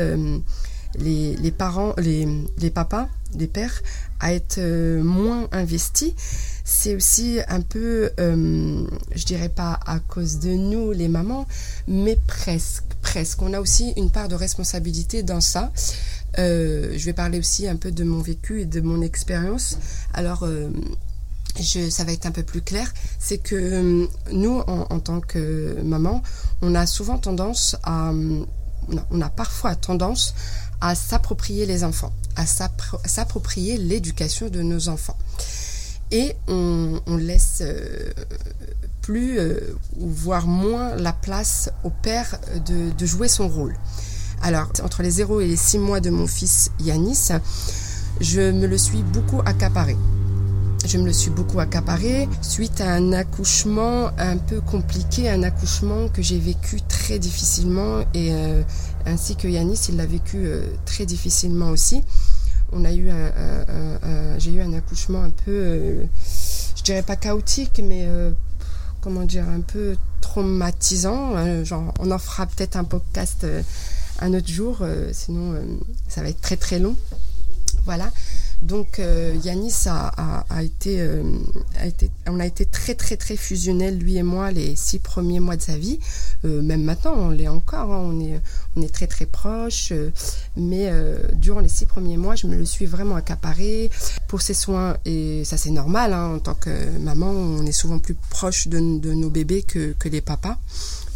les, parents, les, papas, les pères, à être euh, moins investis. C'est aussi un peu, euh, je dirais pas à cause de nous, les mamans, mais presque, presque. On a aussi une part de responsabilité dans ça. Euh, je vais parler aussi un peu de mon vécu et de mon expérience. Alors, je, ça va être un peu plus clair, c'est que nous, en, en, tant que maman, on a souvent tendance à, on a parfois tendance à s'approprier les enfants, à s'approprier l'éducation de nos enfants. Et on, laisse euh, plus, euh, voire moins, la place au père de, jouer son rôle. Alors, entre les 0 et les 6 mois de mon fils Yanis, je me le suis beaucoup accaparé. Je me le suis beaucoup accaparé suite à un accouchement un peu compliqué, un accouchement que j'ai vécu très difficilement et euh, ainsi que Yanis, il l'a vécu euh, très difficilement aussi. On a eu j'ai eu un accouchement un peu, euh, je dirais pas chaotique, mais comment dire, un peu traumatisant. genre, on en fera peut-être un podcast un autre jour, sinon ça va être très très long. Voilà. Donc euh, Yanis a, été, euh, a, été, on a été très très très fusionnels lui et moi les six premiers mois de sa vie. Euh, même maintenant on l'est encore, hein. on est on est très très proches. mais durant les six premiers mois, je me le suis vraiment accaparé pour ses soins et ça c'est normal. Hein. en tant que maman, on est souvent plus proche de, nos bébés que, que les papas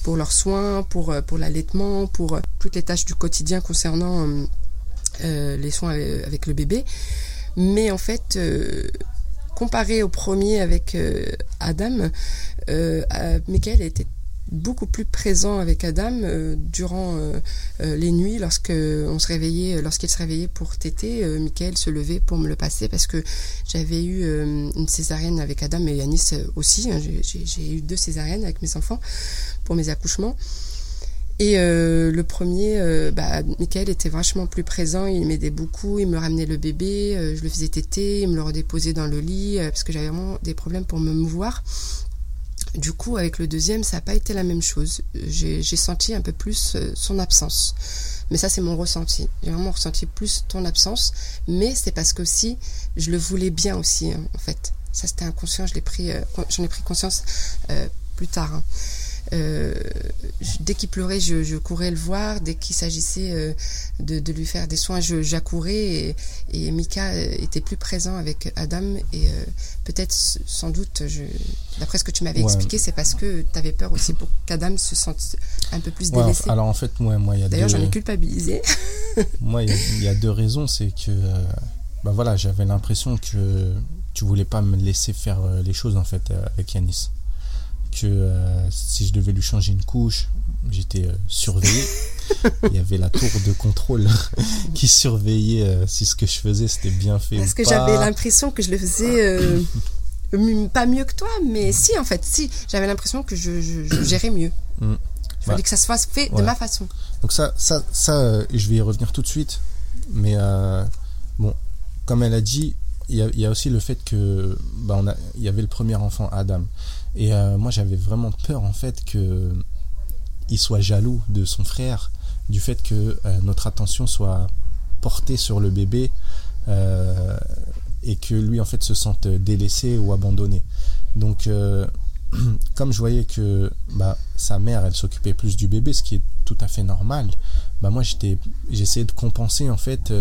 pour leurs soins, pour, pour l'allaitement, pour toutes les tâches du quotidien concernant les soins avec le bébé. Mais en fait, comparé au premier avec Adam, Michael était beaucoup plus présent avec Adam euh, durant euh, euh, les nuits lorsque on se réveillait lorsqu'il se réveillait pour téter Michael se levait pour me le passer parce que j'avais eu une césarienne avec Adam et Yanis aussi hein, j'ai eu deux césariennes avec mes enfants pour mes accouchements et le premier, bah, Michael était vachement plus présent, il m'aidait beaucoup, il me ramenait le bébé, je le faisais téter, il me le redéposait dans le lit, parce que j'avais vraiment des problèmes pour me mouvoir. Du coup, avec le deuxième, ça n'a pas été la même chose. J'ai senti un peu plus euh, son absence. Mais ça, c'est mon ressenti. J'ai vraiment ressenti plus ton absence. Mais c'est parce que aussi, je le voulais bien aussi, hein, en fait. Ça, c'était inconscient. Euh, j'en ai pris conscience euh, plus tard. Hein. Euh, dès qu'il pleurait, je, courais le voir. Dès qu'il s'agissait euh, de, lui faire des soins, j'accourais. Et, et, Mika euh, était plus présent avec Adam. Et peut-être, sans doute, d'après ce que tu m'avais expliqué, c'est parce que tu avais peur aussi pour qu'Adam se sente un peu plus délaissé.
alors en fait, moi, moi il y a
D'ailleurs, j'en ai culpabilisé.
moi, il y, a deux raisons. C'est que, bah voilà, j'avais l'impression que tu voulais pas me laisser faire les choses en fait avec Yanis que euh, si je devais lui changer une couche, j'étais euh, surveillé. Il y avait la tour de contrôle qui surveillait euh, si ce que je faisais c'était bien fait
Parce que j'avais l'impression que je le faisais pas mieux que toi, mais si en fait, si j'avais l'impression que je, gérais mieux. Mm. Il fallait que ça se fasse fait de ma façon.
Donc ça, ça, ça, je vais y revenir tout de suite. Mais bon, comme elle a dit, il y, y, a aussi le fait que bah, on a, il y avait le premier enfant Adam. Et euh, moi, j'avais vraiment peur, en fait, que il soit jaloux de son frère, du fait que euh, notre attention soit portée sur le bébé euh, et que lui, en fait, se sente délaissé ou abandonné. Donc, comme je voyais que bah, sa mère, elle s'occupait plus du bébé, ce qui est tout à fait normal, bah, moi, j'essayais de compenser, en fait,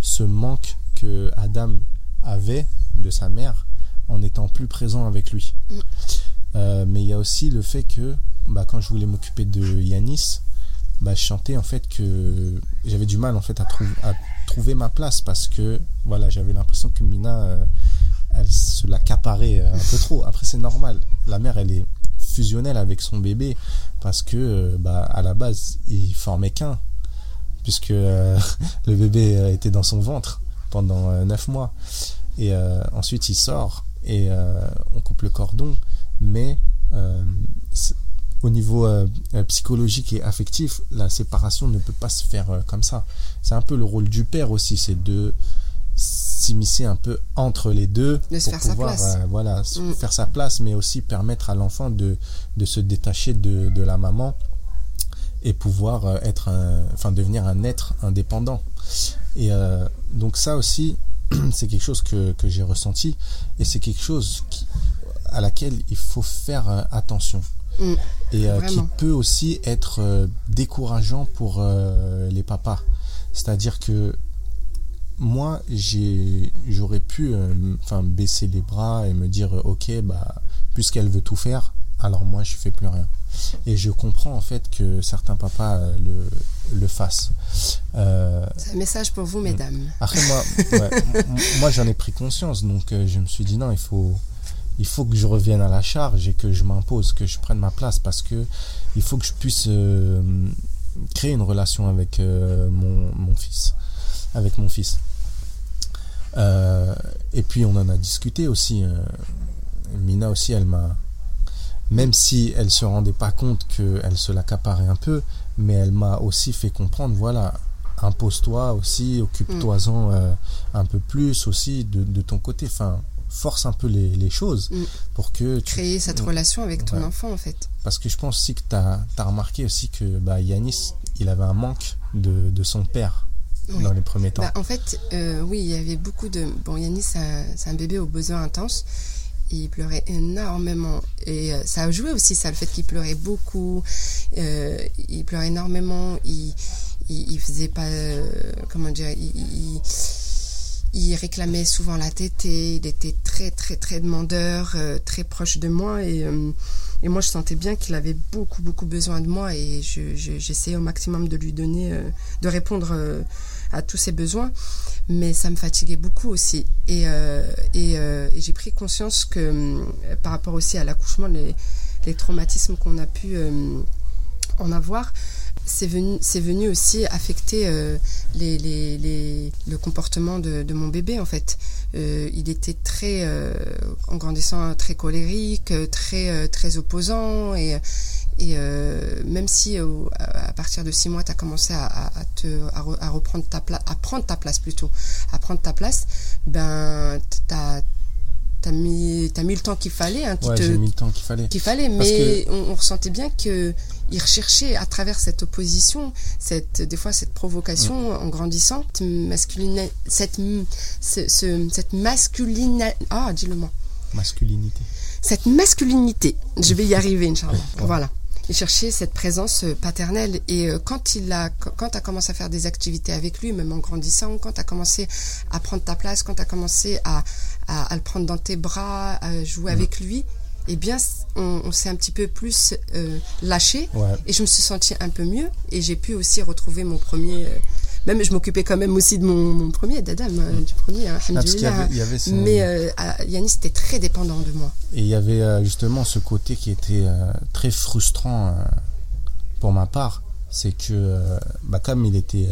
ce manque que Adam avait de sa mère en étant plus présent avec lui. Mm. Euh, mais il y a aussi le fait que bah, quand je voulais m'occuper de Yanis, bah, je chantais en fait que j'avais du mal en fait à, à, trouver ma place parce que voilà j'avais l'impression que Mina euh, elle se l'accaparait euh, un peu trop. Après c'est normal, la mère elle est fusionnelle avec son bébé parce que bah, à la base il formait qu'un puisque le bébé était dans son ventre pendant neuf mois et ensuite il sort et euh, on coupe le cordon, mais euh, au niveau euh, psychologique et affectif, la séparation ne peut pas se faire comme ça. C'est un peu le rôle du père aussi, c'est de s'immiscer un peu entre les deux
pour pouvoir
voilà mm. faire sa place mais aussi permettre à l'enfant de, de se détacher de, de la maman et pouvoir être enfin devenir un être indépendant et donc ça aussi c'est quelque chose que, que j'ai ressenti et c'est quelque chose qui, à laquelle il faut faire euh, attention. Mm. et euh, qui peut aussi être euh, décourageant pour les papas. C'est-à-dire que moi, j'aurais pu enfin baisser les bras et me dire, ok, bah, puisqu'elle veut tout faire, alors moi, je fais plus rien. Et je comprends en fait que certains papas euh, le, le fassent.
Euh, C'est un message pour vous, mesdames.
Après, moi, moi j'en ai pris conscience, donc euh, je me suis dit non, il faut, il faut que je revienne à la charge et que je m'impose, que je prenne ma place parce que il faut que je puisse créer une relation avec mon, mon, fils, avec mon fils. et puis on en a discuté aussi. Mina aussi, elle m'a même si elle se rendait pas compte qu'elle se l'accaparait un peu, mais elle m'a aussi fait comprendre, voilà, impose-toi aussi, occupe-toi-en mm. euh, un peu plus aussi de, ton côté, enfin, force un peu les, choses mm. pour que
tu... Créer cette relation avec ton enfant, en fait.
Parce que je pense aussi que tu as, remarqué aussi que bah, Yanis, il avait un manque de, son père. dans les premiers temps. Bah,
en fait, euh, oui, il y avait beaucoup de... Bon, Yanis, c'est un bébé aux besoins intenses il pleurait énormément. Et euh, ça a joué aussi, ça, le fait qu'il pleurait beaucoup. Euh, il pleurait énormément. Il, il, faisait pas. Euh, comment dire il, il réclamait souvent la tétée, il était très très très demandeur, très proche de moi et, et moi je sentais bien qu'il avait beaucoup beaucoup besoin de moi et j'essayais au maximum de lui donner, de répondre à tous ses besoins, mais ça me fatiguait beaucoup aussi et, et, et j'ai pris conscience que par rapport aussi à l'accouchement, les, traumatismes qu'on a pu en avoir, c'est venu, c'est venu aussi affecter euh, le comportement de, mon bébé en fait. Euh, il était très, euh, en grandissant, très colérique, très, très opposant et, et même si à partir de six mois, tu as commencé à, à, te, à, reprendre ta place, à prendre ta place plutôt, à prendre ta place, ben, tu as T'as mis, as mis le temps qu'il fallait. Hein,
ouais, mis le temps qu'il fallait.
Qu'il fallait, mais on, on, ressentait bien que il recherchait à travers cette opposition, cette, des fois cette provocation en grandissant, cette, cette, ce, cette masculinité. Ah, dis-le-moi.
Masculinité.
Cette masculinité. Je vais y arriver, Inch'Allah. Voilà. Il cherchait cette présence euh, paternelle. Et euh, quand il a, quand tu as commencé à faire des activités avec lui, même en grandissant, quand tu as commencé à prendre ta place, quand tu as commencé à, à, le prendre dans tes bras, à jouer avec lui, eh bien, on, s'est un petit peu plus euh, lâché et je me suis sentie un peu mieux et j'ai pu aussi retrouver mon premier. Euh, même je m'occupais quand même aussi de mon, premier d'Adam, euh, du premier, ah, mais Yanis était très dépendant de moi.
Et il y avait justement ce côté qui était très frustrant pour ma part, c'est que bah, comme il était,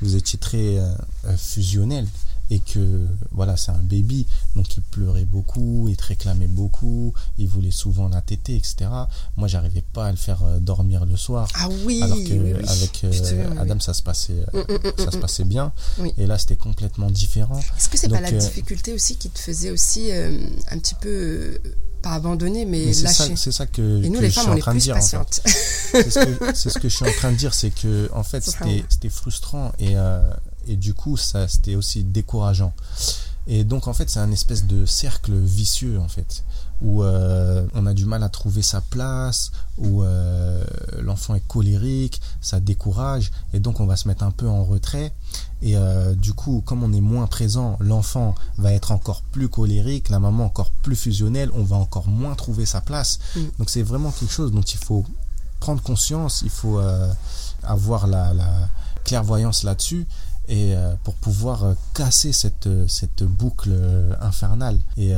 vous étiez très fusionnel, et que voilà c'est un baby. Donc il pleurait beaucoup il te réclamait beaucoup il voulait souvent la tétée etc moi j'arrivais pas à le faire euh, dormir le soir.
Ah oui
alors que avec euh, Adam ça se passait euh, mm, mm, ça se mm, passait bien. Et là c'était complètement différent.
Est-ce que c'est pas la difficulté aussi qui te faisait aussi un petit peu pas abandonner, mais, mais lâcher.
C'est ça que,
et nous, les
je
femmes, suis
en train de
dire.
c'est ce, ce, que je suis en train de dire, c'est que en fait, c'était frustrant. Et et du coup ça c'était aussi décourageant. Et donc en fait c'est un espèce de cercle vicieux en fait où euh, on a du mal à trouver sa place où euh, l'enfant est colérique ça décourage et donc on va se mettre un peu en retrait. Et euh, du coup comme on est moins présent l'enfant va être encore plus colérique la maman encore plus fusionnelle on va encore moins trouver sa place. Mm. donc c'est vraiment quelque chose dont il faut prendre conscience il faut avoir la, la clairvoyance là-dessus et euh, pour pouvoir euh, casser cette, euh, cette boucle infernale et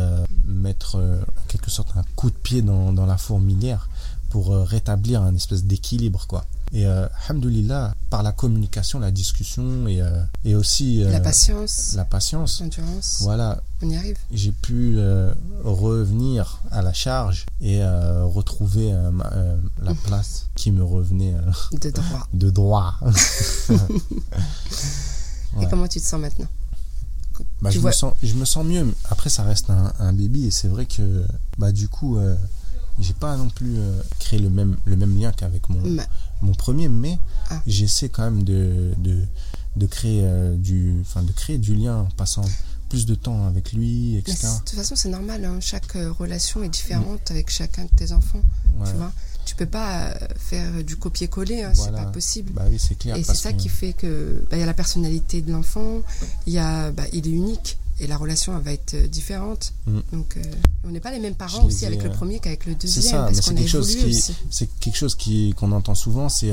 mettre en quelque sorte un coup de pied dans, dans la fourmilière pour rétablir un espèce d'équilibre quoi. Et euh, par la communication, la discussion et, et aussi
la patience,
la patience,
l'endurance.
Voilà,
on y arrive.
J'ai pu revenir à la charge et retrouver la place qui me revenait
de droit.
de droit.
Et comment tu te sens maintenant?
Bah, je, me sens, je me sens mieux. Après, ça reste un, un baby et c'est vrai que bah, du coup, euh, j'ai pas non plus euh, créé le même, le même lien qu'avec mon, bah. mon premier, mais ah. j'essaie quand même de, de, de créer, euh, du, de créer du lien en passant plus de temps avec lui, etc.
de toute façon, c'est normal. Hein. Chaque relation est différente avec chacun de tes enfants. Tu vois tu peux pas euh, faire du copier-coller, hein, c'est pas possible.
Bah oui, c'est clair.
Et c'est ça qui fait que bah, il y a la personnalité de l'enfant, il y a, bah, il est unique et la relation va être euh, différente. Mm. Donc, euh, on n'est pas les mêmes parents aussi avec le premier qu'avec le deuxième. C'est ça, mais c'est quelque, chose
qui, c'est quelque chose qui qu'on entend souvent. C'est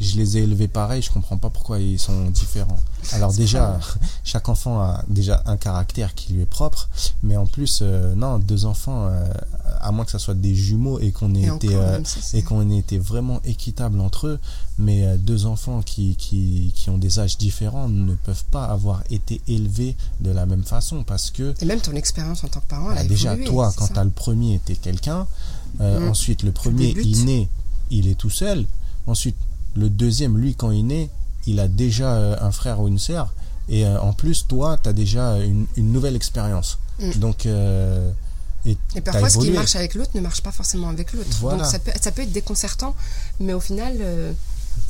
je les ai élevés pareil, je comprends pas pourquoi ils sont différents. Alors déjà, chaque enfant a déjà un caractère qui lui est propre, mais en plus, non, deux enfants à moins que ça soit des jumeaux et qu'on ait, été, euh, et qu'on ait été vraiment équitable entre eux, mais euh, deux enfants qui, qui, qui, ont des âges différents ne peuvent pas avoir été élevés de la même façon parce que...
Et même ton expérience en tant que parent, elle a bah,
Déjà, toi, quand tu as le premier, tu es quelqu'un. Euh, mmh. Ensuite, le premier, il naît, il est tout seul. Ensuite, le deuxième, lui, quand il naît, il a déjà un frère ou une sœur. Et en plus, toi, tu as déjà une, une nouvelle expérience. Mmh. Donc,
et, parfois, ce qui marche avec l'autre ne marche pas forcément avec l'autre. Donc ça peut, ça peut, être déconcertant, mais au final, euh,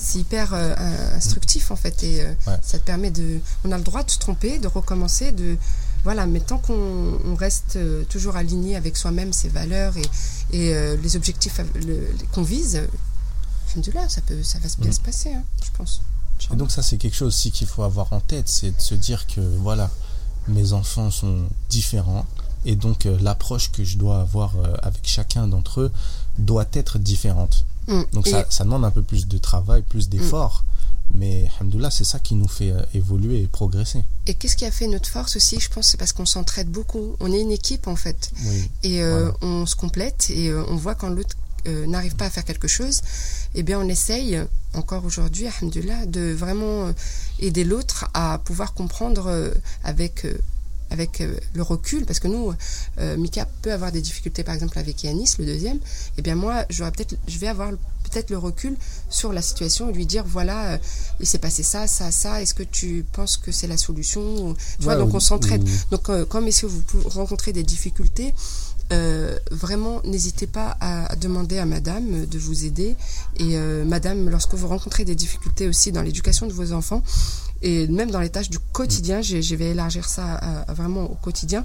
c'est hyper euh, instructif en fait. Et euh, ça te permet de. On a le droit de se tromper, de recommencer, de. Voilà, mais tant qu'on reste toujours aligné avec soi-même, ses valeurs et, et les objectifs qu'on vise, là, ça, peut, ça va bien mm. se passer, hein, je pense.
Et donc, ça, c'est quelque chose aussi qu'il faut avoir en tête, c'est de se dire que, voilà, mes enfants sont différents et donc euh, l'approche que je dois avoir euh, avec chacun d'entre eux doit être différente.
Mm.
Donc ça, ça demande un peu plus de travail, plus d'efforts, mais alhamdoulilah, c'est ça qui nous fait euh, évoluer et progresser.
Et qu'est-ce qui a fait notre force aussi Je pense c'est parce qu'on s'entraide beaucoup. On est une équipe en fait.
Oui.
Et euh,
Voilà.
on se complète et euh, on voit quand l'autre euh, n'arrive pas à faire quelque chose, eh bien on essaye, encore aujourd'hui, alhamdoulilah, de vraiment aider l'autre à pouvoir comprendre euh, avec, euh, avec euh, le recul. Parce que nous, euh, Mika peut avoir des difficultés, par exemple, avec Yanis, le deuxième. Eh bien moi, j'aurais peut-être, je vais avoir peut-être le recul sur la situation et lui dire, voilà, euh, il s'est passé ça, ça, ça, est-ce que tu penses que c'est la solution Tu vois,
Ouais,
donc on s'entraide. Donc, quand messieurs, vous pouvez rencontrer des difficultés, euh, vraiment, n'hésitez pas à, à demander à madame de vous aider. Et euh, madame, lorsque vous rencontrez des difficultés aussi dans l'éducation de vos enfants, et même dans les tâches du quotidien, j'ai- je vais élargir ça à- à vraiment au quotidien,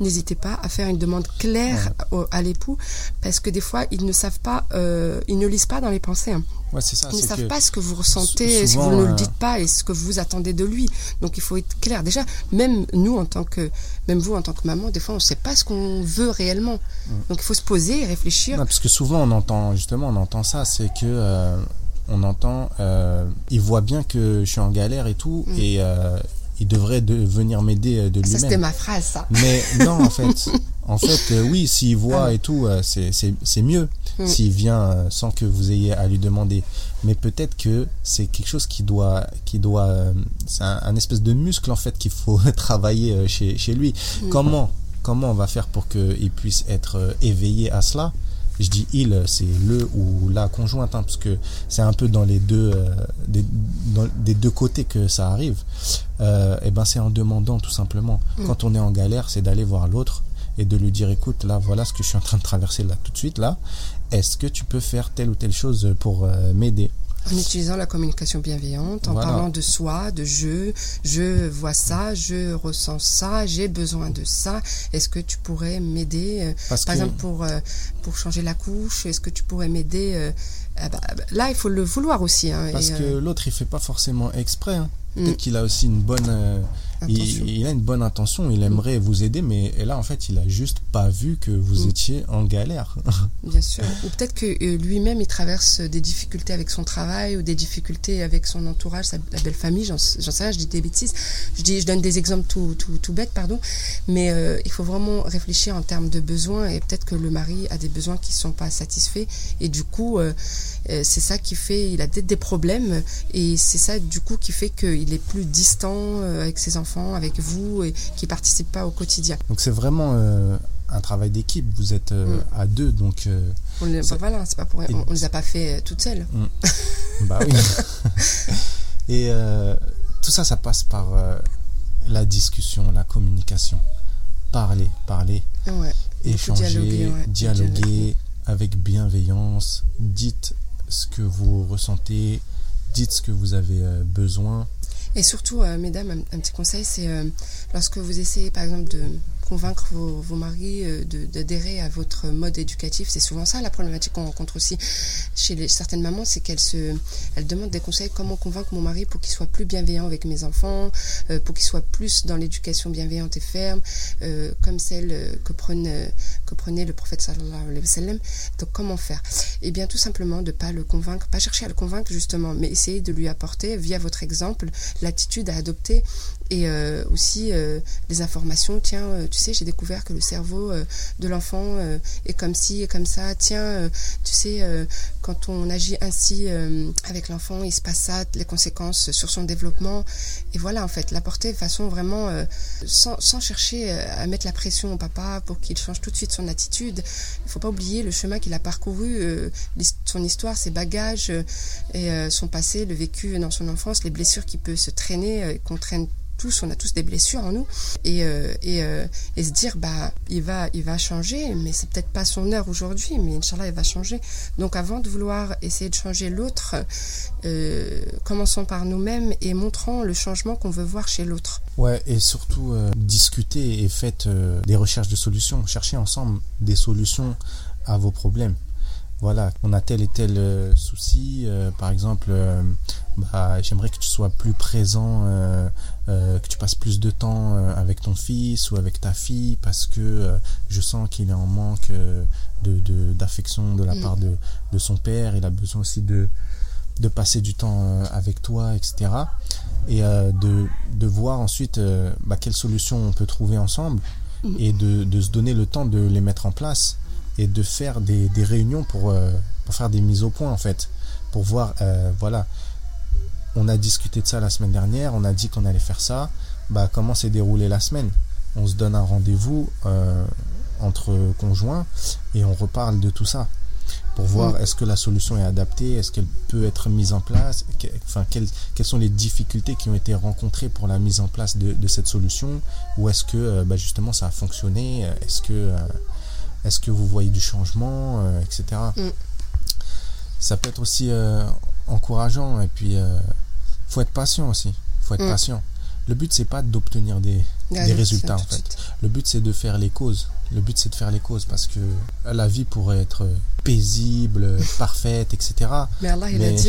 n'hésitez pas à faire une demande claire au- à l'époux, parce que des fois, ils ne savent pas, euh, ils ne lisent pas dans les pensées. hein.
Ouais, c'est ça.
Ils ne savent
que-
pas ce que vous ressentez,
sou-
si vous
souvent,
ne le
euh,
dites pas et ce que vous attendez de lui. Donc il faut être clair. Déjà, même nous en tant que, même vous en tant que maman, des fois on ne sait pas ce qu'on veut réellement. Donc il faut se poser et réfléchir.
Non, parce que souvent on entend justement on entend ça, c'est que euh, on entend, euh, il voit bien que je suis en galère et tout,
Mm.
et euh, il devrait de, venir m'aider euh, de
Ça c'était
lui-même.
ma phrase, ça.
Mais non, en fait, en fait, oui, s'il voit
Ah.
et tout, c'est mieux
Mm.
s'il vient sans que vous ayez à lui demander. Mais peut-être que c'est quelque chose qui doit, qui doit, c'est un, un espèce de muscle en fait qu'il faut travailler chez chez lui.
Mm.
Comment comment on va faire pour qu'il puisse être éveillé à cela? Je dis il, c'est le ou la conjointe, hein, parce que c'est un peu dans les deux, euh, des, dans- des deux côtés que ça arrive. Euh, et ben c'est en demandant tout simplement.
Mm.
Quand on est en galère, c'est d'aller voir l'autre et de lui dire écoute là voilà ce que je suis en train de traverser là tout de suite là. Est-ce que tu peux faire telle ou telle chose pour euh, m'aider?
En utilisant la communication bienveillante, en
Voilà.
parlant de soi, de je, je vois ça, je ressens ça, j'ai besoin de ça. Est-ce que tu pourrais m'aider euh, Par
que
exemple, pour, euh, pour changer la couche, est-ce que tu pourrais m'aider euh, ah bah, bah, Là, il faut le vouloir aussi. hein,
parce
et,
que l'autre il fait pas forcément exprès. hein.
Mm.
Peut-être qu'il a aussi une bonne il, a une bonne intention, il aimerait vous aider, mais là en fait il a juste pas vu que vous
Mm.
étiez en galère.
Bien sûr. Ou peut-être que euh, lui-même, il traverse des difficultés avec son travail ou des difficultés avec son entourage, sa, la belle famille, j'en sais rien, je dis des bêtises. Je, dis, je donne des exemples tout, tout, tout bêtes, pardon. Mais euh, il faut vraiment réfléchir en termes de besoins et peut-être que le mari a des besoins qui ne sont pas satisfaits. Et du coup, euh, c'est ça qui fait, il a peut-être des problèmes et c'est ça du coup qui fait qu'il est plus distant euh, avec ses enfants, avec vous et qui participe pas au quotidien.
Donc c'est vraiment euh, un travail d'équipe. Vous êtes euh,
Mm.
à deux, donc euh,
On,
C'est-
bah voilà, c'est pas pour On, on les a pas fait euh, toutes seules.
bah oui. Et euh, tout ça, ça passe par euh, la discussion, la communication, parler, parler,
Ouais.
échanger,
dialoguer, ouais.
dialoguer
Dialoguer.
avec bienveillance. Dites ce que vous ressentez, dites ce que vous avez euh, besoin.
Et surtout, euh, mesdames, un, un petit conseil, c'est euh, lorsque vous essayez, par exemple, de convaincre vos, maris euh, d'adhérer à votre mode éducatif, c'est souvent ça la problématique qu'on rencontre aussi chez certaines mamans, c'est qu'elles se, elles demandent des conseils comment convaincre mon mari pour qu'il soit plus bienveillant avec mes enfants, euh, pour qu'il soit plus dans l'éducation bienveillante et ferme, euh, comme celle que, que prenait le prophète sallallahu alayhi wa sallam. Donc comment faire? Eh bien tout simplement de pas le convaincre, pas chercher à le convaincre justement, mais essayer de lui apporter via votre exemple l'attitude à adopter et euh, aussi euh, les informations. Tiens, euh, tu sais, j'ai découvert que le cerveau euh, de l'enfant est comme ci et comme ça. Tiens, tu sais, quand on agit ainsi avec l'enfant, il se passe ça, les conséquences sur son développement. Et voilà, en fait, l'apporter de façon vraiment sans, sans chercher à mettre la pression au papa pour qu'il change tout de suite son attitude. Il faut pas oublier le chemin qu'il a parcouru, son histoire, ses bagages et son passé, le vécu dans son enfance, les blessures qui peuvent se traîner, qu'on traîne tous, on a tous des blessures en nous, et, euh, euh, et se dire, bah, il va, il va changer, mais c'est peut-être pas son heure aujourd'hui, mais Inch'Allah, il va changer. Donc avant de vouloir essayer de changer l'autre, euh, commençons par nous-mêmes et montrons le changement qu'on veut voir chez l'autre.
Ouais, et surtout discutez et faites des recherches de solutions. Cherchez ensemble des solutions à vos problèmes. Voilà, on a tel et tel euh, souci. euh, par exemple, euh, bah, j'aimerais que tu sois plus présent, que tu passes plus de temps avec ton fils ou avec ta fille parce que je sens qu'il est en manque de d'affection de, la
Mm.
part de, de son père. Il a besoin aussi de, de passer du temps avec toi, etc. Et de, de voir ensuite bah, quelles solutions on peut trouver ensemble
Mm.
et de, de se donner le temps de les mettre en place et de faire des, des réunions pour, euh, pour faire des mises au point en fait. Pour voir, euh, voilà, on a discuté de ça la semaine dernière, on a dit qu'on allait faire ça, bah comment s'est déroulée la semaine? On se donne un rendez-vous euh, entre conjoints et on reparle de tout ça pour voir
Mm.
est-ce que la solution est adaptée, est-ce qu'elle peut être mise en place, que- enfin quelles, quelles sont les difficultés qui ont été rencontrées pour la mise en place de, de cette solution, ou est-ce que bah, justement ça a fonctionné, est-ce que est-ce que vous voyez du changement, euh, etc.
Mm.
Ça peut être aussi euh, encourageant et puis euh, faut être patient aussi, faut être
Mm.
patient. Le but c'est pas d'obtenir des, des résultats en fait.
suite.
Le but c'est de faire les causes. Le but c'est de faire les causes parce que la vie pourrait être paisible, parfaite, etc.
Mais Allah, il a dit,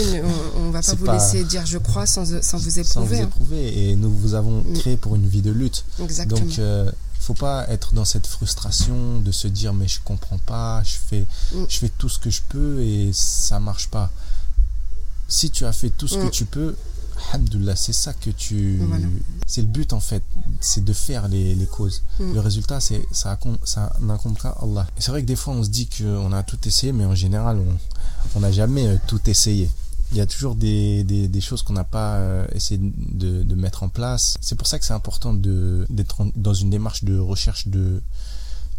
on, on va pas vous
pas-
laisser dire je crois sans, sans vous
Sans
éprouver.
vous
hein.
éprouver. Et nous vous avons
Mm.
créé pour une vie de lutte.
Exactement.
Donc euh, faut pas être dans cette frustration de se dire mais je comprends pas, je fais,
Mm.
je fais tout ce que je peux et ça marche pas. Si tu as fait tout ce que
Mm.
tu peux, Alhamdoulilah, c'est ça que tu.
Voilà.
C'est le but en fait, c'est de faire les, les causes.
Mm.
Le résultat, c'est ça, ça n'incombe qu'à Allah. C'est vrai que des fois, on se dit qu'on a tout essayé, mais en général, on on n'a jamais euh, tout essayé. Il y a toujours des, des, des choses qu'on n'a pas euh, essayé de, de mettre en place. C'est pour ça que c'est important d'être dans une démarche de recherche de,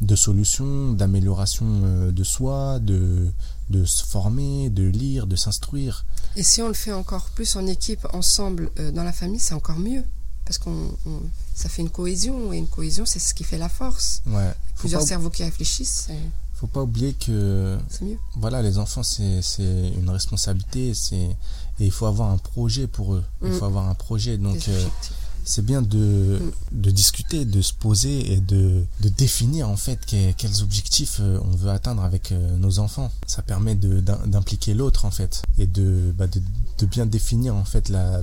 de solutions, d'amélioration euh, de soi, de, de se former, de lire, de s'instruire.
Et si on le fait encore plus en équipe, ensemble, euh, dans la famille, c'est encore mieux. Parce qu'on on- ça fait une cohésion, et une cohésion, c'est ce qui fait la force.
Ouais.
Plusieurs
pas,
cerveaux qui réfléchissent,
faut pas oublier que
mieux.
voilà, les enfants, c'est une responsabilité, c'est et il faut avoir un projet pour eux. Il
Mm.
faut avoir un projet. Donc euh, c'est bien de, de discuter, de se poser et de, de définir en fait que- quels objectifs euh, on veut atteindre avec euh, nos enfants. Ça permet d'impliquer l'autre en fait et de, bah, de, de bien définir en fait la,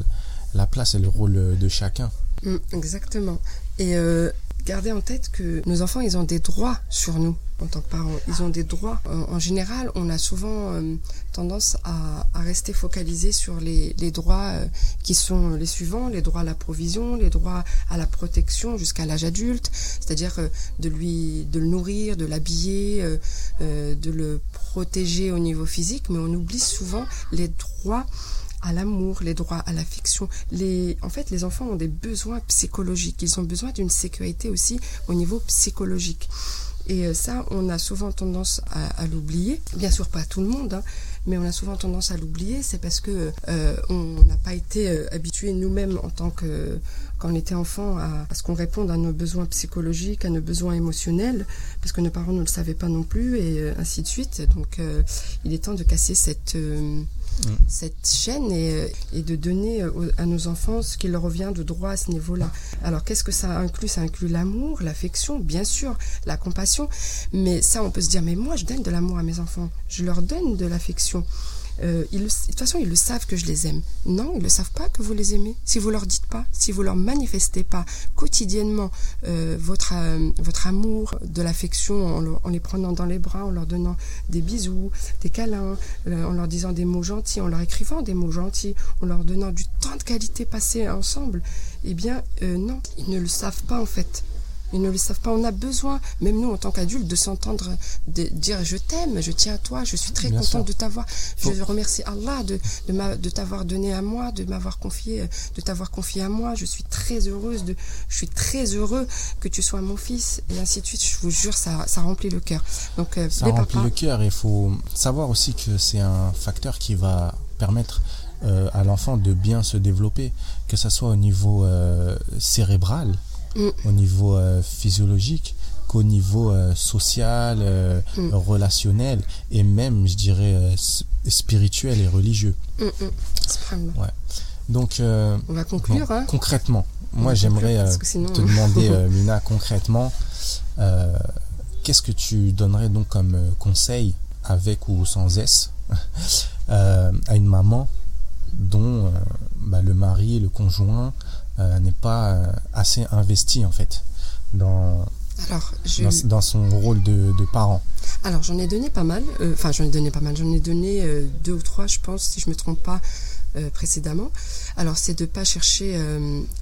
la place et le rôle de chacun.
Mm, exactement. Et euh, gardez en tête que nos enfants, ils ont des droits sur nous en tant que parents. Ils ont des droits. En, en général, on a souvent euh, tendance à, rester focalisé sur les, droits euh, qui sont les suivants les droits à la provision, les droits à la protection jusqu'à l'âge adulte, c'est-à-dire euh, de lui, de le nourrir, de l'habiller, euh, euh, de le protéger au niveau physique, mais on oublie souvent les droits à l'amour, les droits à l'affection. Les, en fait, les enfants ont des besoins psychologiques. Ils ont besoin d'une sécurité aussi au niveau psychologique. Et euh, ça, on a souvent tendance à, l'oublier. Bien sûr, pas tout le monde, hein, mais on a souvent tendance à l'oublier. C'est parce que euh, on n'a pas été euh, habitués nous-mêmes en tant que quand on était enfant à, ce qu'on réponde à nos besoins psychologiques, à nos besoins émotionnels, parce que nos parents ne le savaient pas non plus, et ainsi de suite. Donc, il est temps de casser cette cette chaîne et, euh, de donner euh, à nos enfants ce qui leur revient de droit à ce niveau-là. Alors qu'est-ce que ça inclut? Ça inclut l'amour, l'affection, bien sûr, la compassion, mais ça on peut se dire mais moi je donne de l'amour à mes enfants, je leur donne de l'affection. Euh, ils le- de toute façon, ils le savent que je les aime. Non, ils ne savent pas que vous les aimez. Si vous leur dites pas, si vous leur manifestez pas quotidiennement euh, votre, euh, votre amour, de l'affection en, le- en les prenant dans les bras, en leur donnant des bisous, des câlins, en leur disant des mots gentils, en leur écrivant des mots gentils, en leur donnant du temps de qualité passé ensemble, eh bien, non, ils ne le savent pas en fait. Ils ne le savent pas. On a besoin, même nous en tant qu'adultes, de s'entendre de dire je t'aime, je tiens à toi, je suis très
Bien
contente
sûr.
de t'avoir. Je
Faut-
remercie Allah de, de, m'a- de t'avoir donné à moi, de m'avoir confié, de t'avoir confié à moi. Je suis très heureuse, de, je suis très heureux que tu sois mon fils, et ainsi de suite. Je vous jure, ça, ça remplit le cœur. Donc, euh,
Ça
les
remplit
papas,
le cœur il faut savoir aussi que c'est un facteur qui va permettre euh, à l'enfant de bien se développer, que ce soit au niveau euh, cérébral,
Mm.
au niveau euh, physiologique, qu'au niveau euh, social, euh,
Mm.
relationnel et même, je dirais, spirituel et religieux.
Hum, hum. Subhanallah.
Donc,
on va conclure. hein.
concrètement,
On
moi j'aimerais
sinon-
te demander, Mina, concrètement, qu'est-ce que tu donnerais donc comme conseil avec ou sans S, à une maman dont bah, le mari, le conjoint n'est pas assez investi en fait dans,
alors,
dans, son rôle de, parent
Alors, j'en ai donné pas mal. Euh, enfin, j'en ai donné pas mal. J'en ai donné euh, deux ou trois, je pense, si je me trompe pas, euh, précédemment. Alors, c'est de pas chercher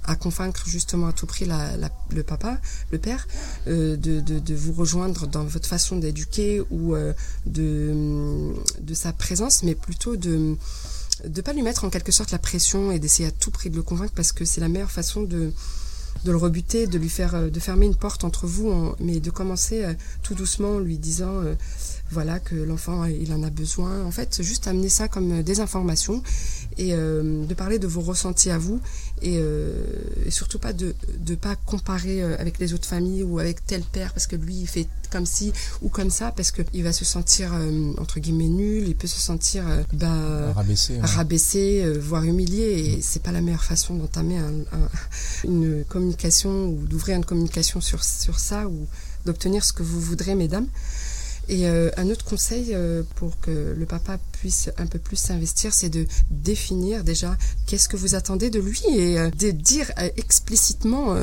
à convaincre justement à tout prix le papa, le père, de, de, vous rejoindre dans votre façon d'éduquer ou de, de sa présence, mais plutôt de ne pas lui mettre en quelque sorte la pression et d'essayer à tout prix de le convaincre parce que c'est la meilleure façon de de le rebuter, de lui faire, euh, de fermer une porte entre vous, mais de commencer euh, tout doucement en lui disant euh, voilà que l'enfant il en a besoin. En fait, juste amener ça comme des informations et de parler de vos ressentis à vous et, surtout pas de ne pas comparer avec les autres familles ou avec tel père parce que lui il fait comme ci ou comme ça parce qu'il va se sentir entre guillemets nul, il peut se sentir bah,
rabaissé,
rabaissé voire humilié et c'est pas la meilleure façon d'entamer une communication ou d'ouvrir une communication sur, sur ça ou d'obtenir ce que vous voudrez, mesdames. Et euh, un autre conseil euh, pour que le papa puisse un peu plus s'investir, c'est de définir déjà qu'est-ce que vous attendez de lui et euh, de dire explicitement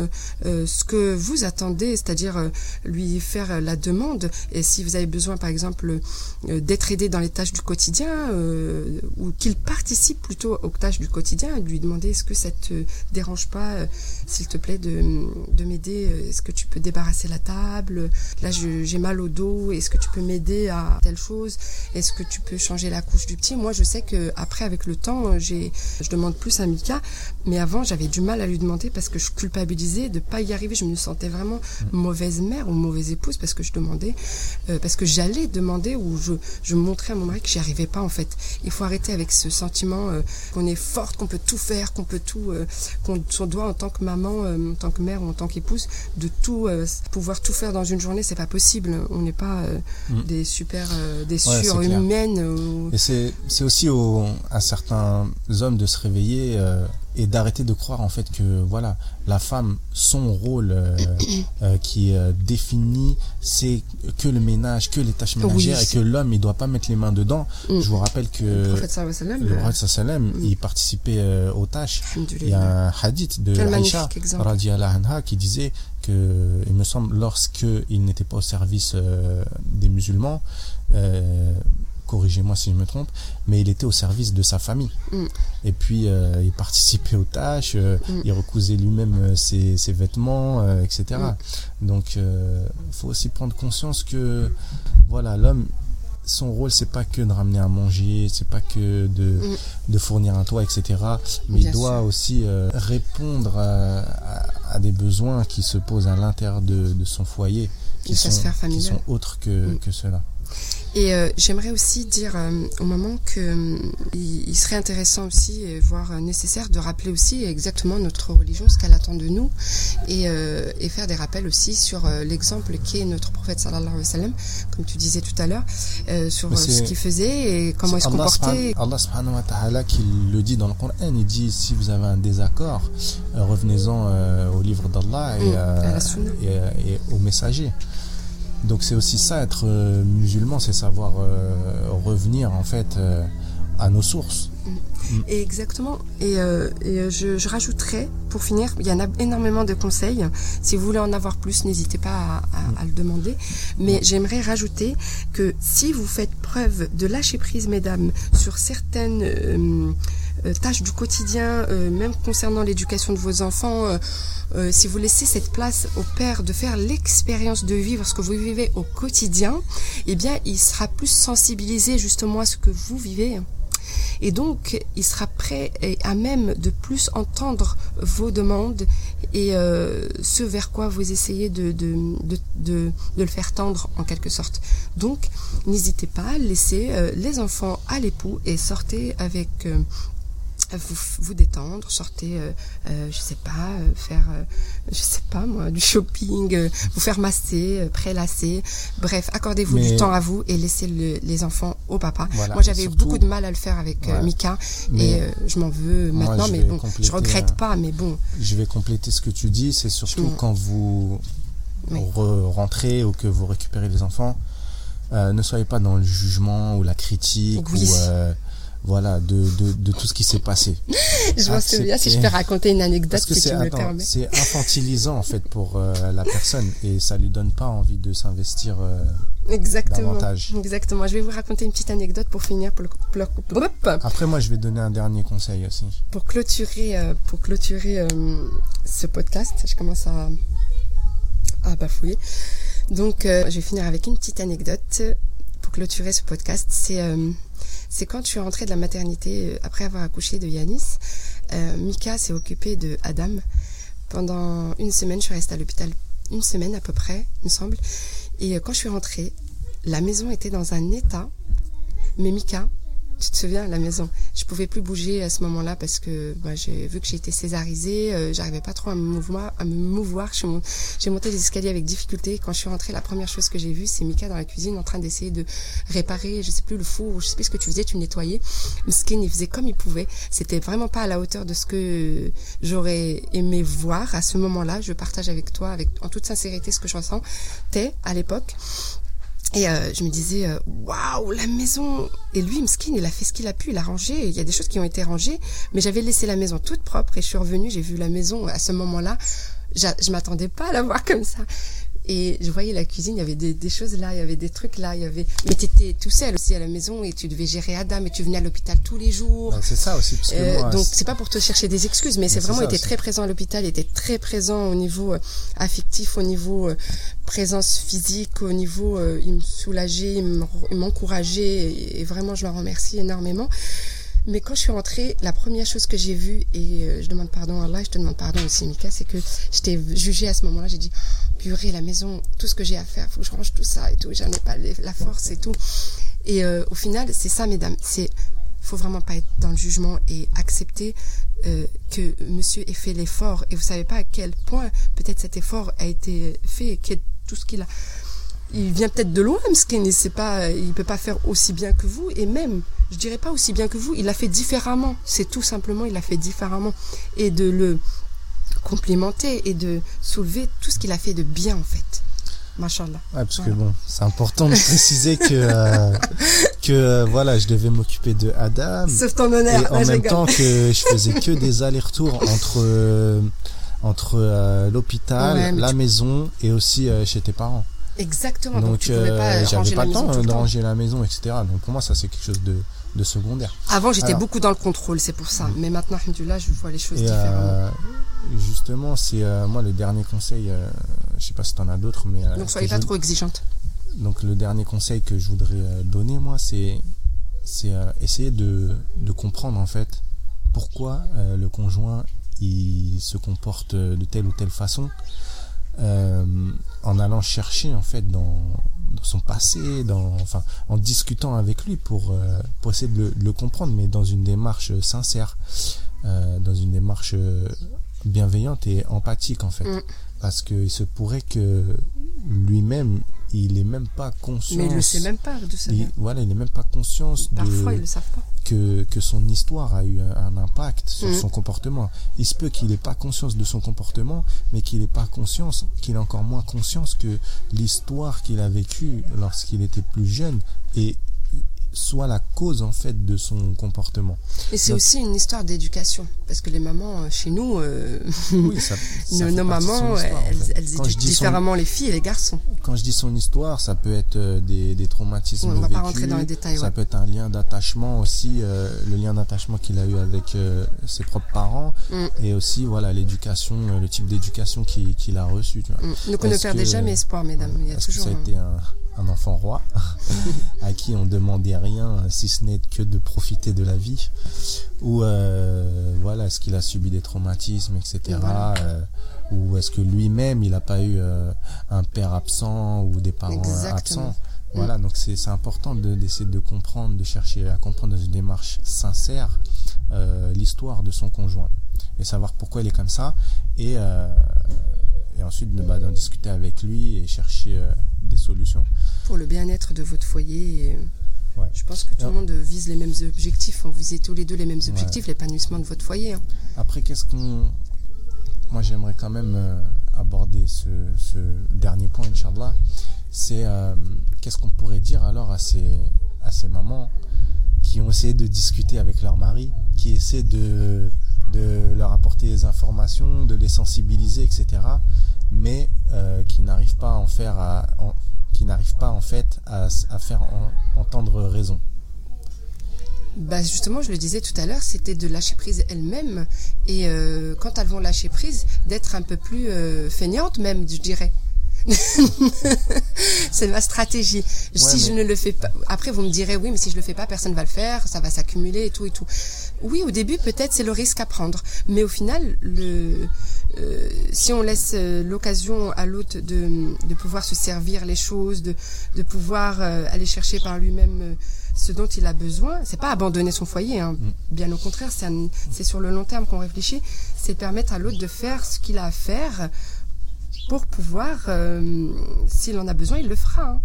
ce que vous attendez, c'est-à-dire lui faire la demande. Et si vous avez besoin, par exemple, d'être aidé dans les tâches du quotidien ou qu'il participe plutôt aux tâches du quotidien, lui demander est-ce que ça te dérange pas, s'il te plaît, de m'aider, est-ce que tu peux débarrasser la table, là j'ai mal au dos, est-ce que tu peux m'aider à telle chose? Est-ce que tu peux changer la couche du petit Moi, je sais que après, avec le temps, j'ai, je demande plus à Mika, mais avant, j'avais du mal à lui demander parce que je culpabilisais de pas y arriver. Je me sentais vraiment mm. mauvaise mère ou mauvaise épouse parce que je demandais, euh, parce que j'allais demander ou je, je montrais à mon mari que j'y arrivais pas en fait. Il faut arrêter avec ce sentiment euh, qu'on est forte, qu'on peut tout faire, qu'on peut tout, euh, qu'on doit en tant que maman, en tant que mère ou en tant qu'épouse, de tout pouvoir tout faire dans une journée, c'est pas possible. On n'est pas Mm. des super euh, des surhumaines.
C'est aussi à certains hommes de se réveiller euh, et d'arrêter de croire en fait que voilà la femme son rôle euh, qui est défini c'est que le ménage que les tâches ménagères et que l'homme il doit pas mettre les mains dedans mm. je vous rappelle que le prophète sallam mm. il participait aux tâches il y a un hadith de Aïcha qui disait que, il me semble, lorsqu'il n'était pas au service euh, des musulmans, euh, corrigez-moi si je me trompe, mais il était au service de sa famille. Mm. Et puis, euh, il participait aux tâches, mm. il recousait lui-même ses, vêtements, etc. Mm. Donc, il faut aussi prendre conscience que, voilà, l'homme, son rôle c'est pas que de ramener à manger c'est pas que de, de fournir un toit etc mais il doit aussi répondre à, à des besoins qui se posent à l'intérieur de, son foyer, qui sont, qui sont, autres que, que cela.
Et euh, j'aimerais aussi dire euh, au moment que euh, il, serait intéressant aussi, et voire nécessaire, de rappeler aussi exactement notre religion, ce qu'elle attend de nous, et, et, faire des rappels aussi sur l'exemple qu'est notre prophète sallallahu alayhi wa sallam, comme tu disais tout à l'heure, sur ce qu'il faisait et comment il se comportait.
Allah subhanahu wa ta'ala qui le dit dans le Coran, il dit si vous avez un désaccord, revenez-en au livre d'Allah et, mm, et, et, au messager. Donc c'est aussi ça, être euh, musulman, c'est savoir euh, revenir en fait euh, à nos sources.
Exactement. Et, je, je, rajouterais, pour finir, il y en a énormément de conseils. Si vous voulez en avoir plus, n'hésitez pas à, le demander. Mais j'aimerais rajouter que si vous faites preuve de lâcher prise, mesdames, sur certaines tâches du quotidien, même concernant l'éducation de vos enfants, euh, si vous laissez cette place au père de faire l'expérience de vivre ce que vous vivez au quotidien, eh bien, il sera plus sensibilisé justement à ce que vous vivez. Et donc, il sera prêt et à même de plus entendre vos demandes et euh, ce vers quoi vous essayez de, de, de, de, le faire tendre en quelque sorte. Donc, n'hésitez pas à laisser euh, les enfants à l'époux et sortez avec vous, vous détendre, sortez, euh, euh, je sais pas, euh, faire, je sais pas moi, du shopping, vous faire masser, prélasser, bref, accordez-vous du temps à vous et laissez les enfants au papa. moi j'avais beaucoup de mal à le faire avec Mika et je m'en veux maintenant, mais bon, je regrette pas, mais bon.
Je vais compléter ce que tu dis, c'est surtout quand vous rentrez ou que vous récupérez les enfants, euh, ne soyez pas dans le jugement ou la critique
Oui.
ou euh, voilà de, de, de tout ce qui s'est passé.
Je m'en souviens, si je peux raconter une anecdote,
Parce que
si tu me permets.
c'est infantilisant en fait pour euh, la personne et ça lui donne pas envie de s'investir. euh,
Exactement.
davantage.
Exactement. Je vais vous raconter une petite anecdote pour finir, pour, le, pour, le-
Après moi je vais donner un dernier conseil aussi.
pour clôturer, euh, pour clôturer ce podcast. Je commence à, à bafouiller. Donc, je vais finir avec une petite anecdote pour clôturer ce podcast. C'est c'est quand je suis rentrée de la maternité euh, après avoir accouché de Yanis. euh, Mika s'est occupée de Adam. Pendant une semaine, je suis restée à l'hôpital une semaine à peu près, il me semble. Et euh, quand je suis rentrée, la maison était dans un état. Mais Mika, tu te souviens, la maison, je pouvais plus bouger à ce moment-là parce que bah, j'ai vu que été césarisée, euh, j'arrivais pas trop à me mouvoir. À me mouvoir. J'ai monté les escaliers avec difficulté. Quand je suis rentrée, la première chose que j'ai vue, c'est Mika dans la cuisine en train d'essayer de réparer, je sais plus le four, je sais plus ce que tu faisais, tu nettoyais. Skin, il faisait comme il pouvait. C'était vraiment pas à la hauteur de ce que j'aurais aimé voir à ce moment-là. Je partage avec toi, avec en toute sincérité, ce que je ressens. T'es à l'époque. Et euh, je me disais, euh, waouh, la maison. Et lui, Mskin, il a fait ce qu'il a pu, il a rangé. Il y a des choses qui ont été rangées, mais j'avais laissé la maison toute propre et je suis revenue, j'ai vu la maison à ce moment-là. j'a- Je m'attendais pas à la voir comme ça. Et je voyais la cuisine, il y avait des, des choses là, il y avait des trucs là, il y avait. Mais t'étais tout seul aussi à la maison et tu devais gérer Adam et tu venais à l'hôpital tous les jours.
Ben, c'est ça aussi parce que
Euh,
moi
donc
c'est-
pas pour te chercher des excuses, mais, c'est
Mais c'est
vraiment été
aussi.
très présent à l'hôpital, il était très présent au niveau euh, affectif, au niveau euh, présence physique, au niveau il me soulageait, il me- il m'encourageait et, et vraiment je le remercie énormément. Mais quand je suis rentrée, la première chose que j'ai vue, et euh, je demande pardon à Allah, je te demande pardon aussi Mika, c'est que je t'ai jugée à ce moment-là, j'ai dit, purée, la maison, tout ce que j'ai à faire, faut que je range tout ça et tout, j'en ai pas la force et tout. Et euh, au final, c'est ça, mesdames, c'est faut vraiment pas être dans le jugement et accepter euh, que monsieur ait fait l'effort et vous savez pas à quel point peut-être cet effort a été fait, que tout ce qu'il a il vient peut-être de loin, Mskin, il sait pas, il peut pas faire aussi bien que vous, et même, je dirais pas aussi bien que vous, il l'a fait différemment. C'est tout simplement, il l'a fait différemment. Et de le complimenter et de soulever tout ce qu'il a fait de bien, en fait. Machallah.
Ouais, parce
Voilà.
que bon, c'est important de préciser que euh, que euh, voilà, je devais m'occuper de Adam
Sauf ton
et
honneur.
en
Ouais, je
même
rigole.
temps que je faisais que des allers-retours entre euh, entre l'hôpital,
Ouais,
la
tu-
maison et aussi chez tes parents.
Exactement. Donc,
Donc
pas
euh, j'avais
la
pas le temps de ranger la maison, etc. Donc pour moi ça c'est quelque chose de de secondaire.
Avant, j'étais beaucoup dans le contrôle, c'est pour ça. Mais maintenant, alhamdoulilah, je vois les choses
Et
différemment.
euh, justement, c'est euh, moi le dernier conseil. euh, je sais pas si t'en as d'autres, mais euh,
Donc, soyez pas
je-
trop exigeante.
Donc le dernier conseil que je voudrais euh, donner moi c'est c'est euh, essayer de, de comprendre en fait pourquoi euh, le conjoint il se comporte de telle ou telle façon euh, en allant chercher en fait dans, dans son passé dans enfin en discutant avec lui pour euh, pour essayer de le, de le comprendre mais dans une démarche sincère euh, dans une démarche euh, bienveillante et empathique en fait
Mm.
parce qu'il se pourrait que lui-même il est même pas conscient
Mais il le sait même pas de ça.
il, voilà il est même pas conscience
Parfois, ils
de
le savent pas.
que, que son histoire a eu un, un impact sur
Mm.
son comportement il se peut qu'il ait pas conscience de son comportement mais qu'il ait pas conscience qu'il ait encore moins conscience que l'histoire qu'il a vécue lorsqu'il était plus jeune et soit la cause en fait de son comportement
Et c'est
Donc-
aussi une histoire d'éducation. Parce que les mamans, euh, chez nous, euh,
oui ça, ça
nos, mamans,
histoire, en
elles,
fait.
éduquent
son-
différemment les filles et les garçons.
quand je dis son histoire, ça peut être euh, des, des traumatismes
on va
vécus,
pas rentrer dans les détails,
ça
ouais.
peut être un lien d'attachement aussi, euh, le lien d'attachement qu'il a eu avec euh, ses propres parents,
Mm.
et aussi voilà l'éducation, le type d'éducation qu'il a reçu. Tu vois.
Mm. Donc, ne perdez jamais espoir, mesdames. Il y a toujours.
ça a été un, un enfant roi à qui on demandait rien si ce n'est que de profiter de la vie ou euh, voilà est-ce qu'il a subi des traumatismes etc
Voilà.
euh, ou est-ce que lui-même il n'a pas eu euh, un père absent ou des parents
Exactement.
absents voilà donc c'est important de- d'essayer de comprendre de chercher à comprendre dans une démarche sincère l'histoire de son conjoint et savoir pourquoi il est comme ça et et ensuite de- bah, d'en discuter avec lui et chercher des solutions.
Pour le bien-être de votre foyer. euh,
Ouais.
Je pense que tout le
Ah.
monde vise les mêmes objectifs. Vous visez tous les deux les mêmes objectifs, l'épanouissement de votre foyer. hein.
Après, qu'est-ce qu'on... Moi, j'aimerais quand même euh, aborder ce, ce dernier point, Inch'Allah. c'est euh, qu'est-ce qu'on pourrait dire alors à ces, à ces mamans qui ont essayé de discuter avec leur mari, qui essaient de, de leur apporter des informations, de les sensibiliser, etc. Mais euh, qui n'arrivent pas à en faire, à, qui n'arrivent pas en fait à, à faire entendre raison.
Bah justement, je le disais tout à l'heure, c'était de lâcher prise elles-mêmes et euh, quand elles vont lâcher prise, d'être un peu plus euh, feignantes même, je dirais. c'est ma stratégie. si je ne le fais pas, après vous me direz oui, mais si je le fais pas, personne va le faire, ça va s'accumuler et tout et tout. Oui, au début peut-être c'est le risque à prendre, mais au final, le, euh, si on laisse euh, l'occasion à l'autre de, de pouvoir se servir les choses, de, de pouvoir euh, aller chercher par lui-même ce dont il a besoin, c'est pas abandonner son foyer, hein. mm. bien au contraire, c'est sur le long terme qu'on réfléchit, c'est permettre à l'autre de faire ce qu'il a à faire pour pouvoir, s'il en a besoin, il le fera. Hein.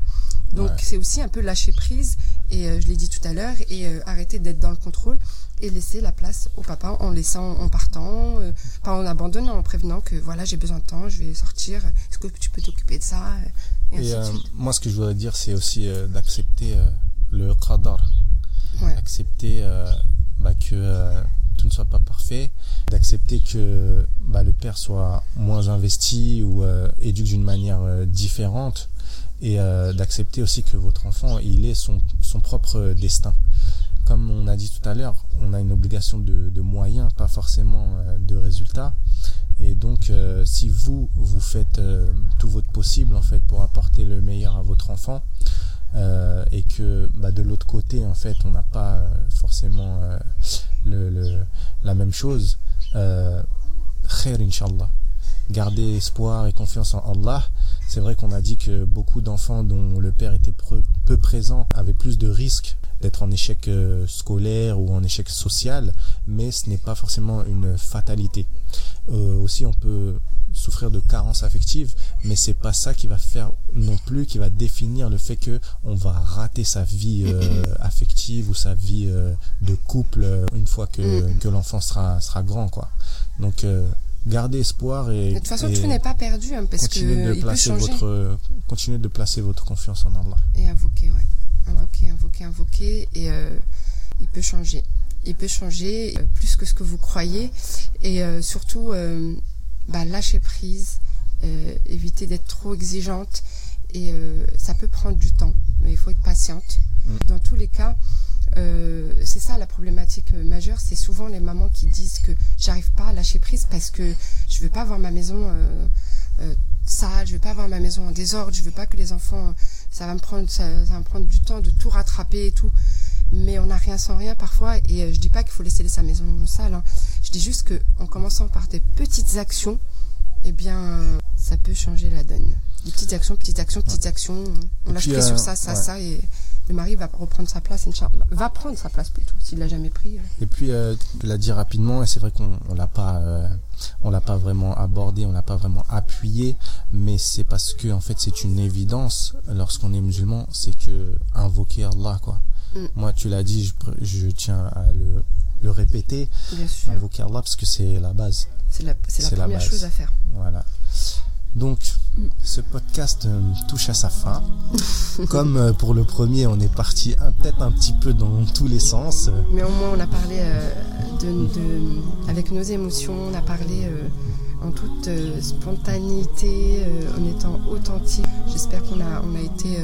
Donc c'est aussi un peu lâcher prise, et je l'ai dit tout à l'heure, et arrêter d'être dans le contrôle et laisser la place au papa en laissant, en partant, pas en abandonnant, en prévenant que voilà j'ai besoin de temps, je vais sortir, est-ce que tu peux t'occuper de ça
Et, moi ce que je voudrais dire c'est aussi d'accepter le qadar, accepter bah, que tout ne soit pas parfait, d'accepter que bah, le père soit moins investi ou euh, éduque d'une manière euh, différente. Et euh, d'accepter aussi que votre enfant il ait son, son propre destin. Comme on a dit tout à l'heure, on a une obligation de, moyens, pas forcément de résultats. Et donc, si vous vous faites tout votre possible en fait pour apporter le meilleur à votre enfant, euh, et que bah, de l'autre côté en fait on n'a pas euh, forcément euh, la même chose euh, khair inshallah garder espoir et confiance en Allah c'est vrai qu'on a dit que beaucoup d'enfants dont le père était peu présent avaient plus de risques d'être en échec scolaire ou en échec social mais ce n'est pas forcément une fatalité euh, aussi on peut souffrir de carences affectives, mais c'est pas ça qui va faire non plus, qui va définir le fait que on va rater sa vie euh, affective ou sa vie euh, de couple euh, une fois que, mm. que l'enfant sera, sera grand, quoi. Donc, gardez espoir et.
De toute façon, tout n'est pas perdu, hein, parce
que de placer votre, continuez de placer votre confiance en Allah.
Et invoquer, ouais. Invoquer, invoquer, invoquer, et il peut changer. Il peut changer plus que ce que vous croyez, et surtout bah, lâcher prise, euh, éviter d'être trop exigeante. Et euh, ça peut prendre du temps, mais il faut être patiente. Mm. Dans tous les cas, euh, c'est ça la problématique majeure. C'est souvent les mamans qui disent que j'arrive pas à lâcher prise parce que je veux pas avoir ma maison sale, je veux pas avoir ma maison en désordre, je veux pas que les enfants, ça va me prendre, ça, va me prendre du temps de tout rattraper et tout mais on n'a rien sans rien parfois. Et euh, je dis pas qu'il faut laisser sa maison sale. Hein. Je dis juste que en commençant par des petites actions, eh bien, ça peut changer la donne. Des petites actions, petites actions, petites actions. On lâche prise sur euh, ça, ça, ça, et le mari va reprendre sa place, Inch'Allah. Va prendre sa place plutôt, s'il l'a jamais pris. Euh.
Et puis, euh, tu l'as dit rapidement, et c'est vrai qu'on on l'a pas, on l'a pas vraiment abordé, on l'a pas vraiment appuyé, mais c'est parce que en fait, c'est une évidence lorsqu'on est musulman, c'est que invoquer Allah, quoi. Mm. Moi, tu l'as dit, je, tiens à le, le répéter.
Bien sûr.
Invoquer Allah parce que c'est la base.
C'est la, la, première chose à faire.
Voilà. Donc. Ce podcast euh, touche à sa fin. Comme euh, pour le premier, on est parti peut-être un petit peu dans tous les sens.
Mais au moins, on a parlé euh, de, de, avec nos émotions, on a parlé en toute spontanéité, en étant authentique. J'espère qu'on a, on a été.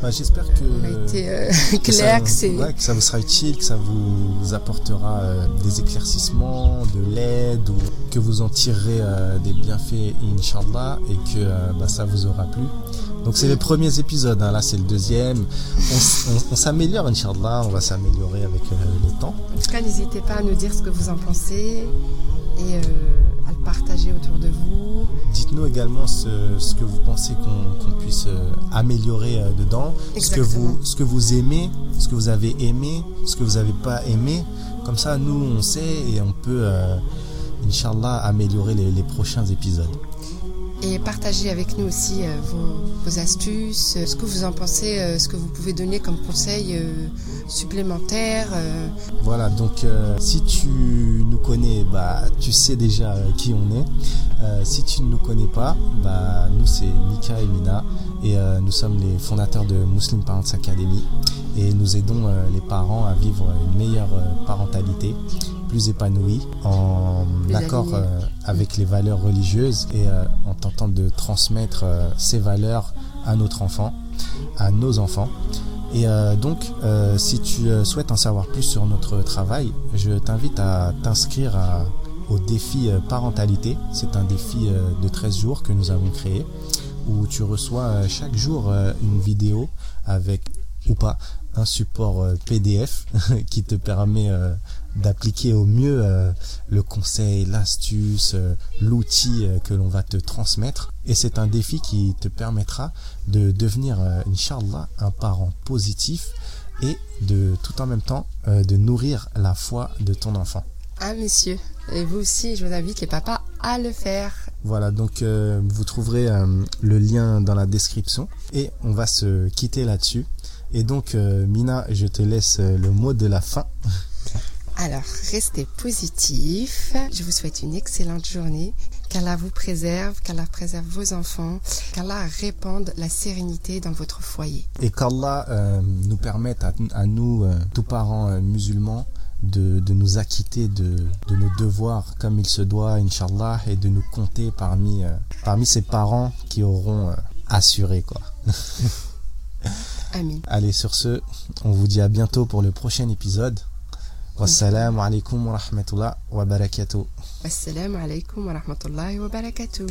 Bah, J'espère que.
On a été clair, que,
ça,
ouais,
que ça vous sera utile, que ça vous apportera des éclaircissements, de l'aide, ou que vous en tirerez des bienfaits, Inch'Allah, et que bah, ça vous aura plu. Donc c'est les premiers épisodes, hein. là c'est le deuxième. On, s'améliore, Inch'Allah, on va s'améliorer avec le temps.
En tout cas, n'hésitez pas à nous dire ce que vous en pensez. Et partager autour de vous.
Dites-nous également ce, ce, que vous pensez qu'on puisse euh, améliorer euh, dedans, ce que, vous, ce que vous aimez, ce que vous avez aimé, ce que vous n'avez pas aimé. Comme ça, nous, on sait et on peut, euh, Inch'Allah, améliorer les, les, prochains épisodes.
Et partagez avec nous aussi vos, vos, astuces, ce que vous en pensez, ce que vous pouvez donner comme conseil supplémentaires
Voilà, donc si tu nous connais, bah, tu sais déjà qui on est. si tu ne nous connais pas, bah, nous c'est Mika et Mina et nous sommes les fondateurs de Muslim Parents Academy et nous aidons les parents à vivre une meilleure parentalité plus épanouie en accord avec les valeurs religieuses et en tentant de transmettre ces valeurs à notre enfant, à nos enfants. Et euh, donc, euh, si tu euh, souhaites en savoir plus sur notre travail, je t'invite à t'inscrire au défi parentalité. C'est un défi de 13 jours que nous avons créé, où tu reçois chaque jour une vidéo avec ou pas un support PDF qui te permet d'appliquer au mieux euh, le conseil, l'astuce, euh, l'outil euh, que l'on va te transmettre. Et c'est un défi qui te permettra de devenir, Inch'Allah, un parent positif et de tout en même temps de nourrir la foi de ton enfant.
Ah messieurs, et vous aussi, je vous invite les papas à le faire.
Voilà, donc vous trouverez le lien dans la description et on va se quitter là-dessus. Et donc Mina, je te laisse le mot de la fin.
Alors, restez positif. Je vous souhaite une excellente journée. Qu'Allah vous préserve, qu'Allah préserve vos enfants, qu'Allah répande la sérénité dans votre foyer.
Et qu'Allah euh, nous permette à, nous, euh, tous parents euh, musulmans, de, nous acquitter de, nos devoirs comme il se doit, Inch'Allah, et de nous compter parmi, parmi ces parents qui auront assuré, quoi.
Amin.
Allez, sur ce, on vous dit à bientôt pour le prochain épisode. والسلام عليكم ورحمة الله وبركاته.
السلام عليكم ورحمة الله وبركاته.